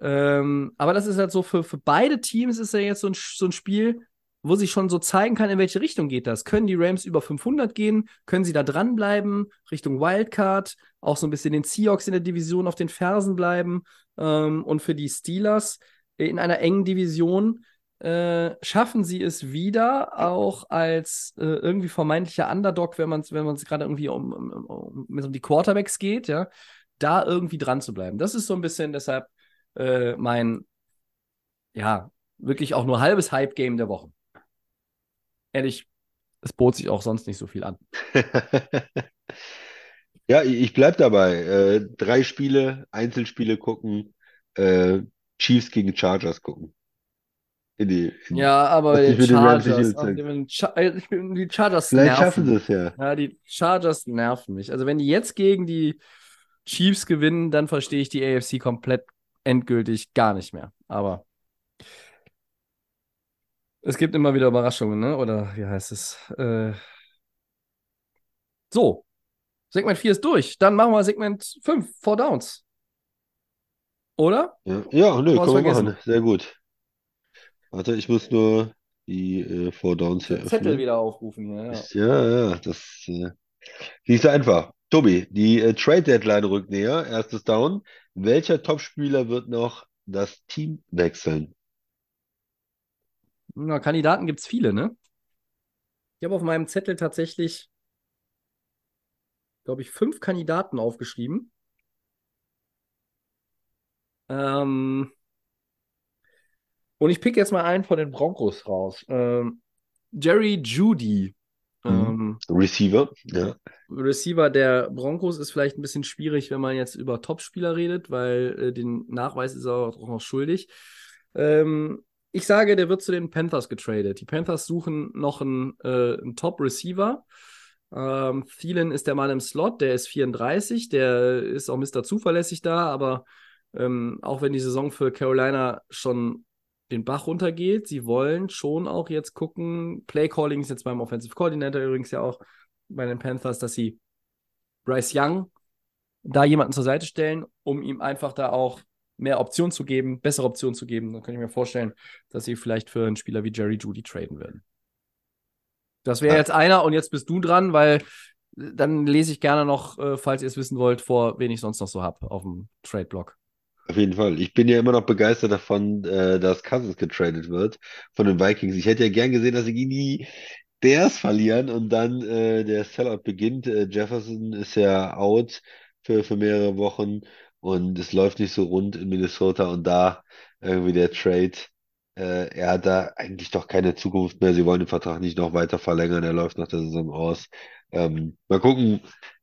Ähm, aber das ist halt so für, für beide Teams ist ja jetzt so ein, so ein Spiel, wo sich schon so zeigen kann, in welche Richtung geht das. Können die Rams über 500 gehen? Können sie da dranbleiben? Richtung Wildcard? Auch so ein bisschen den Seahawks in der Division auf den Fersen bleiben? Ähm, und für die Steelers in einer engen Division äh, schaffen sie es wieder, auch als äh, irgendwie vermeintlicher Underdog, wenn man es wenn gerade irgendwie um, um, um, um, die Quarterbacks geht, ja, da irgendwie dran zu bleiben. Das ist so ein bisschen deshalb äh, mein, ja, wirklich auch nur halbes Hype-Game der Woche ehrlich, es bot sich auch sonst nicht so viel an. ja, ich bleibe dabei. Äh, drei Spiele, Einzelspiele gucken, äh, Chiefs gegen Chargers gucken. In die, in, ja, aber die Chargers, also die, die Chargers Vielleicht nerven. schaffen sie es ja. Ja, die Chargers nerven mich. Also wenn die jetzt gegen die Chiefs gewinnen, dann verstehe ich die AFC komplett endgültig gar nicht mehr. Aber es gibt immer wieder Überraschungen, ne? Oder wie heißt es? Äh... So. Segment 4 ist durch. Dann machen wir Segment 5, Four Downs. Oder? Ja, ja nö, können wir machen. Sehr gut. Warte, ich muss nur die äh, Four Downs hier öffnen. Zettel wieder aufrufen. Ja, ja, ja das äh, so einfach. Tobi, die äh, Trade Deadline rückt näher. Erstes Down. Welcher Topspieler wird noch das Team wechseln? Na, Kandidaten gibt es viele, ne? Ich habe auf meinem Zettel tatsächlich, glaube ich, fünf Kandidaten aufgeschrieben. Ähm, und ich pick jetzt mal einen von den Broncos raus. Ähm, Jerry Judy. Mhm. Ähm, Receiver, ja. Receiver der Broncos ist vielleicht ein bisschen schwierig, wenn man jetzt über Topspieler redet, weil äh, den Nachweis ist er auch noch schuldig. Ähm, ich sage, der wird zu den Panthers getradet. Die Panthers suchen noch einen, äh, einen Top-Receiver. Ähm, Thielen ist der Mann im Slot, der ist 34, der ist auch Mr. Zuverlässig da, aber ähm, auch wenn die Saison für Carolina schon den Bach runtergeht, sie wollen schon auch jetzt gucken, Play Calling ist jetzt beim Offensive Coordinator übrigens ja auch bei den Panthers, dass sie Bryce Young da jemanden zur Seite stellen, um ihm einfach da auch mehr Optionen zu geben, bessere Optionen zu geben, dann kann ich mir vorstellen, dass sie vielleicht für einen Spieler wie Jerry Judy traden würden. Das wäre jetzt einer und jetzt bist du dran, weil äh, dann lese ich gerne noch, äh, falls ihr es wissen wollt, vor, wen ich sonst noch so habe auf dem Trade-Blog. Auf jeden Fall. Ich bin ja immer noch begeistert davon, äh, dass Cousins getradet wird von den Vikings. Ich hätte ja gern gesehen, dass sie gegen die Bears verlieren und dann äh, der Sellout beginnt. Jefferson ist ja out für, für mehrere Wochen und es läuft nicht so rund in Minnesota und da irgendwie der Trade, äh, er hat da eigentlich doch keine Zukunft mehr. Sie wollen den Vertrag nicht noch weiter verlängern, er läuft nach der Saison aus. Ähm, mal gucken,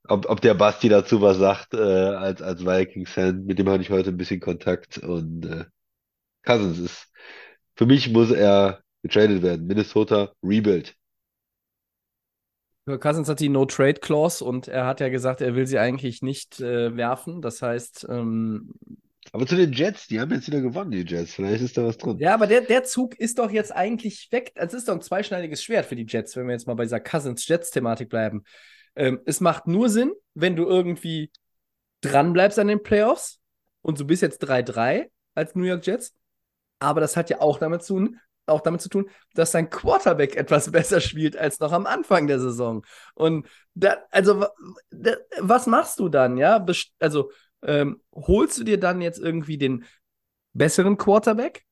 ob, ob der Basti dazu was sagt, äh, als, als Vikings-Fan. Mit dem hatte ich heute ein bisschen Kontakt und äh, Cousins ist, für mich muss er getradet werden. Minnesota Rebuild. Cousins hat die No-Trade-Clause und er hat ja gesagt, er will sie eigentlich nicht äh, werfen. Das heißt. Ähm, aber zu den Jets, die haben jetzt wieder gewonnen, die Jets. Vielleicht ist da was drin. Ja, aber der, der Zug ist doch jetzt eigentlich weg. Es ist doch ein zweischneidiges Schwert für die Jets, wenn wir jetzt mal bei dieser Cousins-Jets-Thematik bleiben. Ähm, es macht nur Sinn, wenn du irgendwie dranbleibst an den Playoffs und du bist jetzt 3-3 als New York Jets. Aber das hat ja auch damit zu tun, auch damit zu tun, dass sein Quarterback etwas besser spielt als noch am Anfang der Saison. Und da, also, da, was machst du dann, ja? Also, ähm, holst du dir dann jetzt irgendwie den besseren Quarterback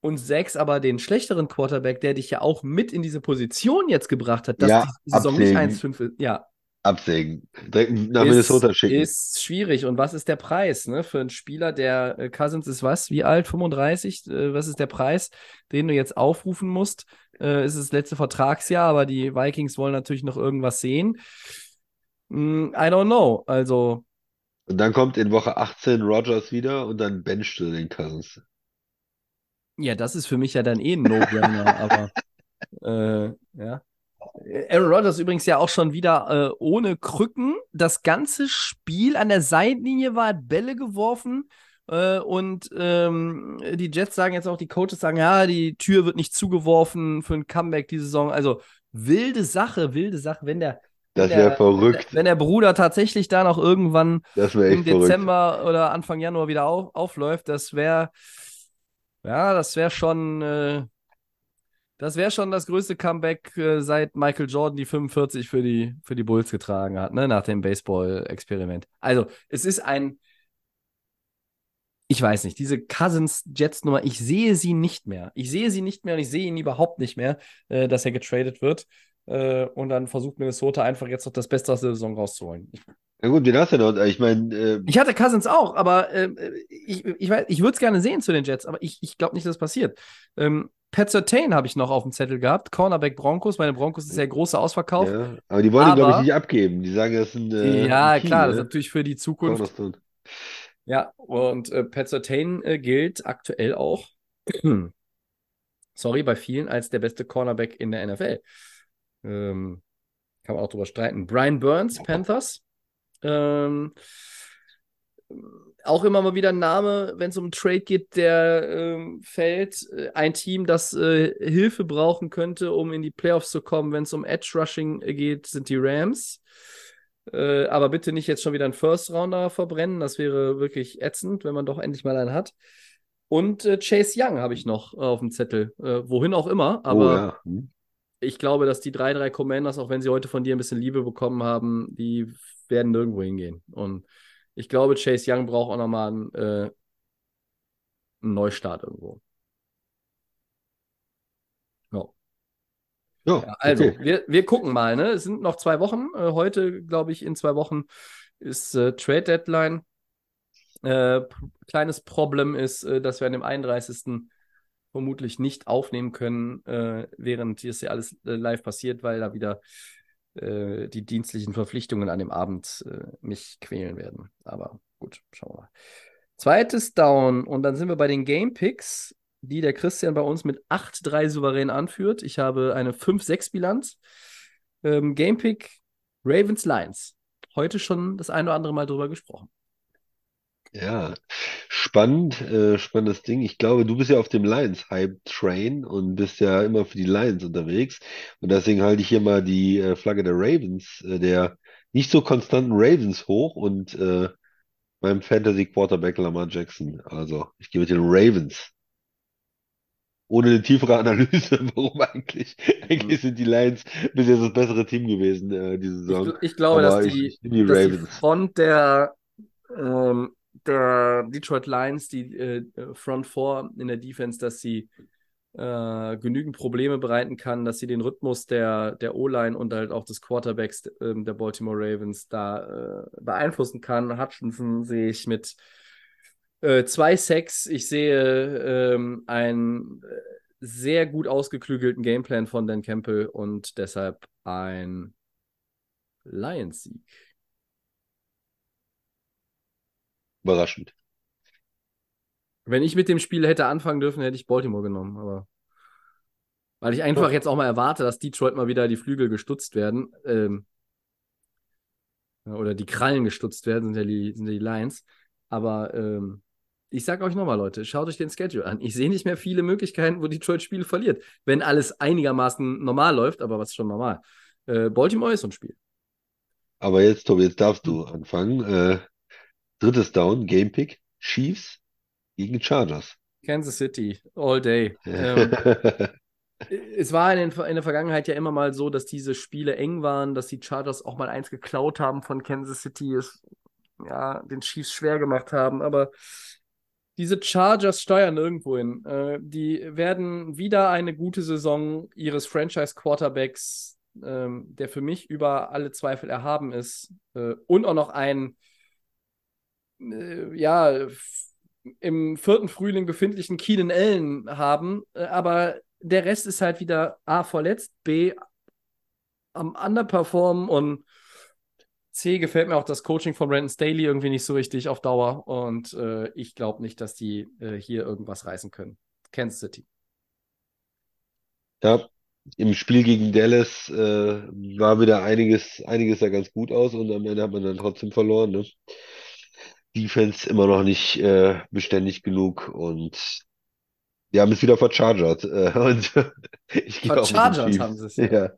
und sägst aber den schlechteren Quarterback, der dich ja auch mit in diese Position jetzt gebracht hat, dass ja, die Saison nicht 1-5 ist. Ja. Absägen. Direkt nach ist, Minnesota schicken. Ist schwierig. Und was ist der Preis ne? für einen Spieler, der äh, Cousins ist was? Wie alt? 35? Äh, was ist der Preis, den du jetzt aufrufen musst? Äh, ist das letzte Vertragsjahr, aber die Vikings wollen natürlich noch irgendwas sehen. Mm, I don't know. Also, Und dann kommt in Woche 18 Rogers wieder und dann benchst du den Cousins. ja, das ist für mich ja dann eh ein No-Brainer, aber äh, ja. Aaron Rodgers übrigens ja auch schon wieder äh, ohne Krücken. Das ganze Spiel an der Seitenlinie war, hat Bälle geworfen. Äh, und ähm, die Jets sagen jetzt auch, die Coaches sagen, ja, die Tür wird nicht zugeworfen für ein Comeback diese Saison. Also wilde Sache, wilde Sache, wenn der, Das wäre verrückt. wenn der Bruder tatsächlich da noch irgendwann im echt verrückt. Dezember oder Anfang Januar wieder auf, aufläuft, das wäre, ja, das wäre schon, äh, das wäre schon das größte Comeback äh, seit Michael Jordan die 45 für die, für die Bulls getragen hat, ne, nach dem Baseball-Experiment. Also, es ist ein, ich weiß nicht, diese Cousins-Jets-Nummer, ich sehe sie nicht mehr. Ich sehe sie nicht mehr und ich sehe ihn überhaupt nicht mehr, äh, dass er getradet wird. Äh, und dann versucht Minnesota einfach jetzt noch das Beste aus der Saison rauszuholen. Ich Ja gut, wen hast du noch? Ich meine, äh, ich hatte Cousins auch, aber ähm, ich, ich, weiß- ich würde es gerne sehen zu den Jets, aber ich, ich glaube nicht, dass das passiert. Ähm, Pat Surtain habe ich noch auf dem Zettel gehabt. Cornerback Broncos. Meine Broncos ist ja großer Ausverkauf. Ja, ja, aber die wollen glaube ich, nicht abgeben. Die sagen, das ein, äh, ein Key, klar, das ist ne? natürlich für die Zukunft. Cornerstone. Ja, und äh, Pat Surtain äh, gilt aktuell auch, sorry, bei vielen als der beste Cornerback in der NFL. Ähm, kann man auch drüber streiten. Brian Burns, Panthers. Ähm, auch immer mal wieder ein Name, wenn es um einen Trade geht, der ähm, fällt. Äh, Ein Team, das äh, Hilfe brauchen könnte, um in die Playoffs zu kommen, wenn es um Edge Rushing geht, sind die Rams. Äh, aber bitte nicht jetzt schon wieder einen First Rounder verbrennen. Das wäre wirklich ätzend, wenn man doch endlich mal einen hat. Und äh, Chase Young habe ich noch äh, auf dem Zettel. Äh, wohin auch immer. Oh Aber ja. Hm. ich glaube, dass die 3-3 Commanders, auch wenn sie heute von dir ein bisschen Liebe bekommen haben, die werden nirgendwo hingehen. Und ich glaube, Chase Young braucht auch nochmal einen, äh, einen Neustart irgendwo. Ja. Ja, Ja, also, okay. wir, wir gucken mal, ne? Es sind noch zwei Wochen. Äh, heute, glaube ich, in zwei Wochen ist äh, Trade Deadline. Äh, kleines Problem ist, äh, dass wir an dem 31. vermutlich nicht aufnehmen können, äh, während hier ja alles äh, live passiert, weil da wieder äh, die dienstlichen Verpflichtungen an dem Abend äh, mich quälen werden. Aber gut, schauen wir mal. Zweites Down und dann sind wir bei den Game Picks, die der Christian bei uns mit 8-3 souverän anführt. Ich habe eine 5-6-Bilanz. Ähm, Game Pick Ravens Lions. Heute schon das ein oder andere Mal drüber gesprochen. Ja, spannend, äh, spannendes Ding. Ich glaube, du bist ja auf dem Lions-Hype-Train und bist ja immer für die Lions unterwegs. Und deswegen halte ich hier mal die äh, Flagge der Ravens, äh, der nicht so konstanten Ravens hoch und äh, meinem Fantasy-Quarterback Lamar Jackson. Also, ich gehe mit den Ravens. Ohne eine tiefere Analyse, warum eigentlich? Eigentlich sind die Lions bis jetzt das bessere Team gewesen, äh, diese Ich, Saison. gl- ich glaube, Aber dass ich, die, ich die dass die Ravens. Front der, ähm, der Detroit Lions, die äh, Front 4 in der Defense, dass sie äh, genügend Probleme bereiten kann, dass sie den Rhythmus der, der O-Line und halt auch des Quarterbacks ähm, der Baltimore Ravens da äh, beeinflussen kann. Hutchinson sehe ich mit äh, zwei Sacks. Ich sehe ähm, einen äh, sehr gut ausgeklügelten Gameplan von Dan Campbell und deshalb ein Lions-Sieg. Überraschend. Wenn ich mit dem Spiel hätte anfangen dürfen, hätte ich Baltimore genommen, aber weil ich einfach jetzt auch mal erwarte, dass Detroit mal wieder die Flügel gestutzt werden, ähm, ja, oder die Krallen gestutzt werden, sind ja die, sind ja die Lions. Aber ähm, ich sag euch nochmal, Leute, schaut euch den Schedule an. Ich sehe nicht mehr viele Möglichkeiten, wo Detroit Spiele verliert, wenn alles einigermaßen normal läuft, aber was ist schon normal? Äh, Baltimore ist so ein Spiel. Aber jetzt, Tobi, jetzt darfst du anfangen. Äh, drittes Down, Game Pick, Chiefs gegen Chargers. Kansas City, all day. Ähm, Es war in, den, in, der Vergangenheit ja immer mal so, dass diese Spiele eng waren, dass die Chargers auch mal eins geklaut haben von Kansas City, es ja, den Chiefs schwer gemacht haben, aber diese Chargers steuern irgendwo hin. Äh, die werden wieder eine gute Saison ihres Franchise-Quarterbacks ähm, der für mich über alle Zweifel erhaben ist äh, und auch noch ein, äh, ja, im vierten Frühling befindlichen Keenan Allen haben, äh, aber der Rest ist halt wieder A, verletzt, B, am Underperformen und C, gefällt mir auch das Coaching von Brandon Staley irgendwie nicht so richtig auf Dauer und äh, ich glaube nicht, dass die äh, hier irgendwas reißen können. Kansas City. Ja, im Spiel gegen Dallas äh, war wieder einiges, einiges sah ganz gut aus und am Ende hat man dann trotzdem verloren, ne? Defense immer noch nicht äh, beständig genug und wir haben es wieder verchargert. Äh, und ich Verchargert haben sie es, ja. Ja.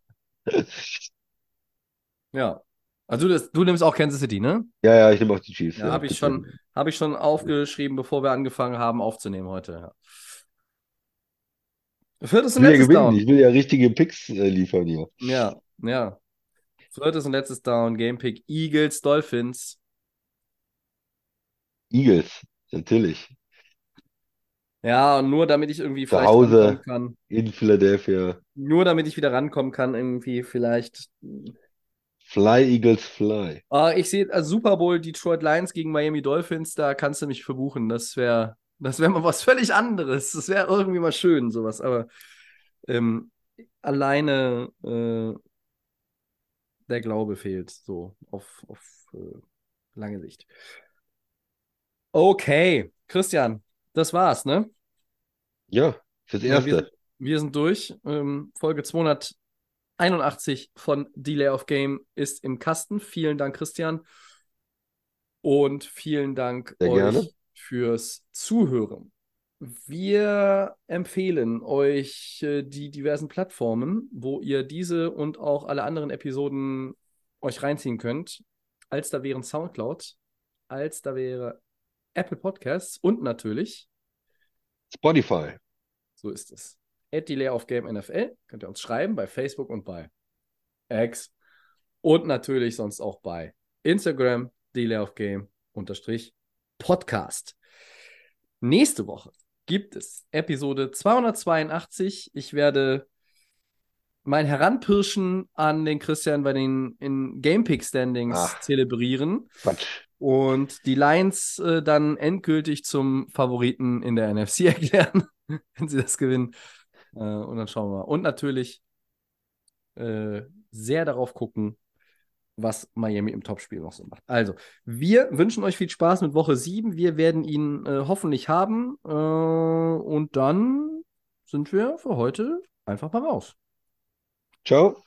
Ja. Also du, das, du nimmst auch Kansas City, ne? Ja, ja, ich nehme auch die Chiefs. Ja, habe ich schon, habe ich schon aufgeschrieben, bevor wir angefangen haben aufzunehmen heute. Ja. Viertes Ich und ja letztes gewinnen. Down. Ich will ja richtige Picks äh, liefern hier. Ja, ja. Viertes und letztes Down, Gamepick Eagles, Dolphins. Eagles, natürlich. Ja, und nur damit ich irgendwie Zu Hause. kann. In Philadelphia. Nur damit ich wieder rankommen kann, irgendwie vielleicht. Fly, Eagles, fly. Ah, ich sehe also Super Bowl Detroit Lions gegen Miami Dolphins, da kannst du mich verbuchen. Das wäre das wär mal was völlig anderes. Das wäre irgendwie mal schön, sowas. Aber ähm, alleine äh, der Glaube fehlt, so auf, auf äh, lange Sicht. Okay, Christian, das war's, ne? Ja, fürs Ja, wir, Erste. wir sind durch. Ähm, Folge 281 von Delay of Game ist im Kasten. Vielen Dank, Christian. Und vielen Dank Sehr euch gerne. fürs Zuhören. Wir empfehlen euch äh, die diversen Plattformen, wo ihr diese und auch alle anderen Episoden euch reinziehen könnt. Als da wären Soundcloud, als da wäre Apple Podcasts und natürlich Spotify. so ist es. At Delay of Game NFL könnt ihr uns schreiben bei Facebook und bei X. Und natürlich sonst auch bei Instagram, Delay of Game unterstrich Podcast. Nächste Woche gibt es Episode 282. Ich werde mein Heranpirschen an den Christian bei den in Gamepick Standings Ach. zelebrieren Quatsch. Und die Lions äh, dann endgültig zum Favoriten in der NFC erklären, wenn sie das gewinnen. Äh, und dann schauen wir mal. Und natürlich äh, sehr darauf gucken, was Miami im Topspiel noch so macht. Also, wir wünschen euch viel Spaß mit Woche 7. Wir werden ihn äh, hoffentlich haben. Äh, und dann sind wir für heute einfach mal raus. Ciao.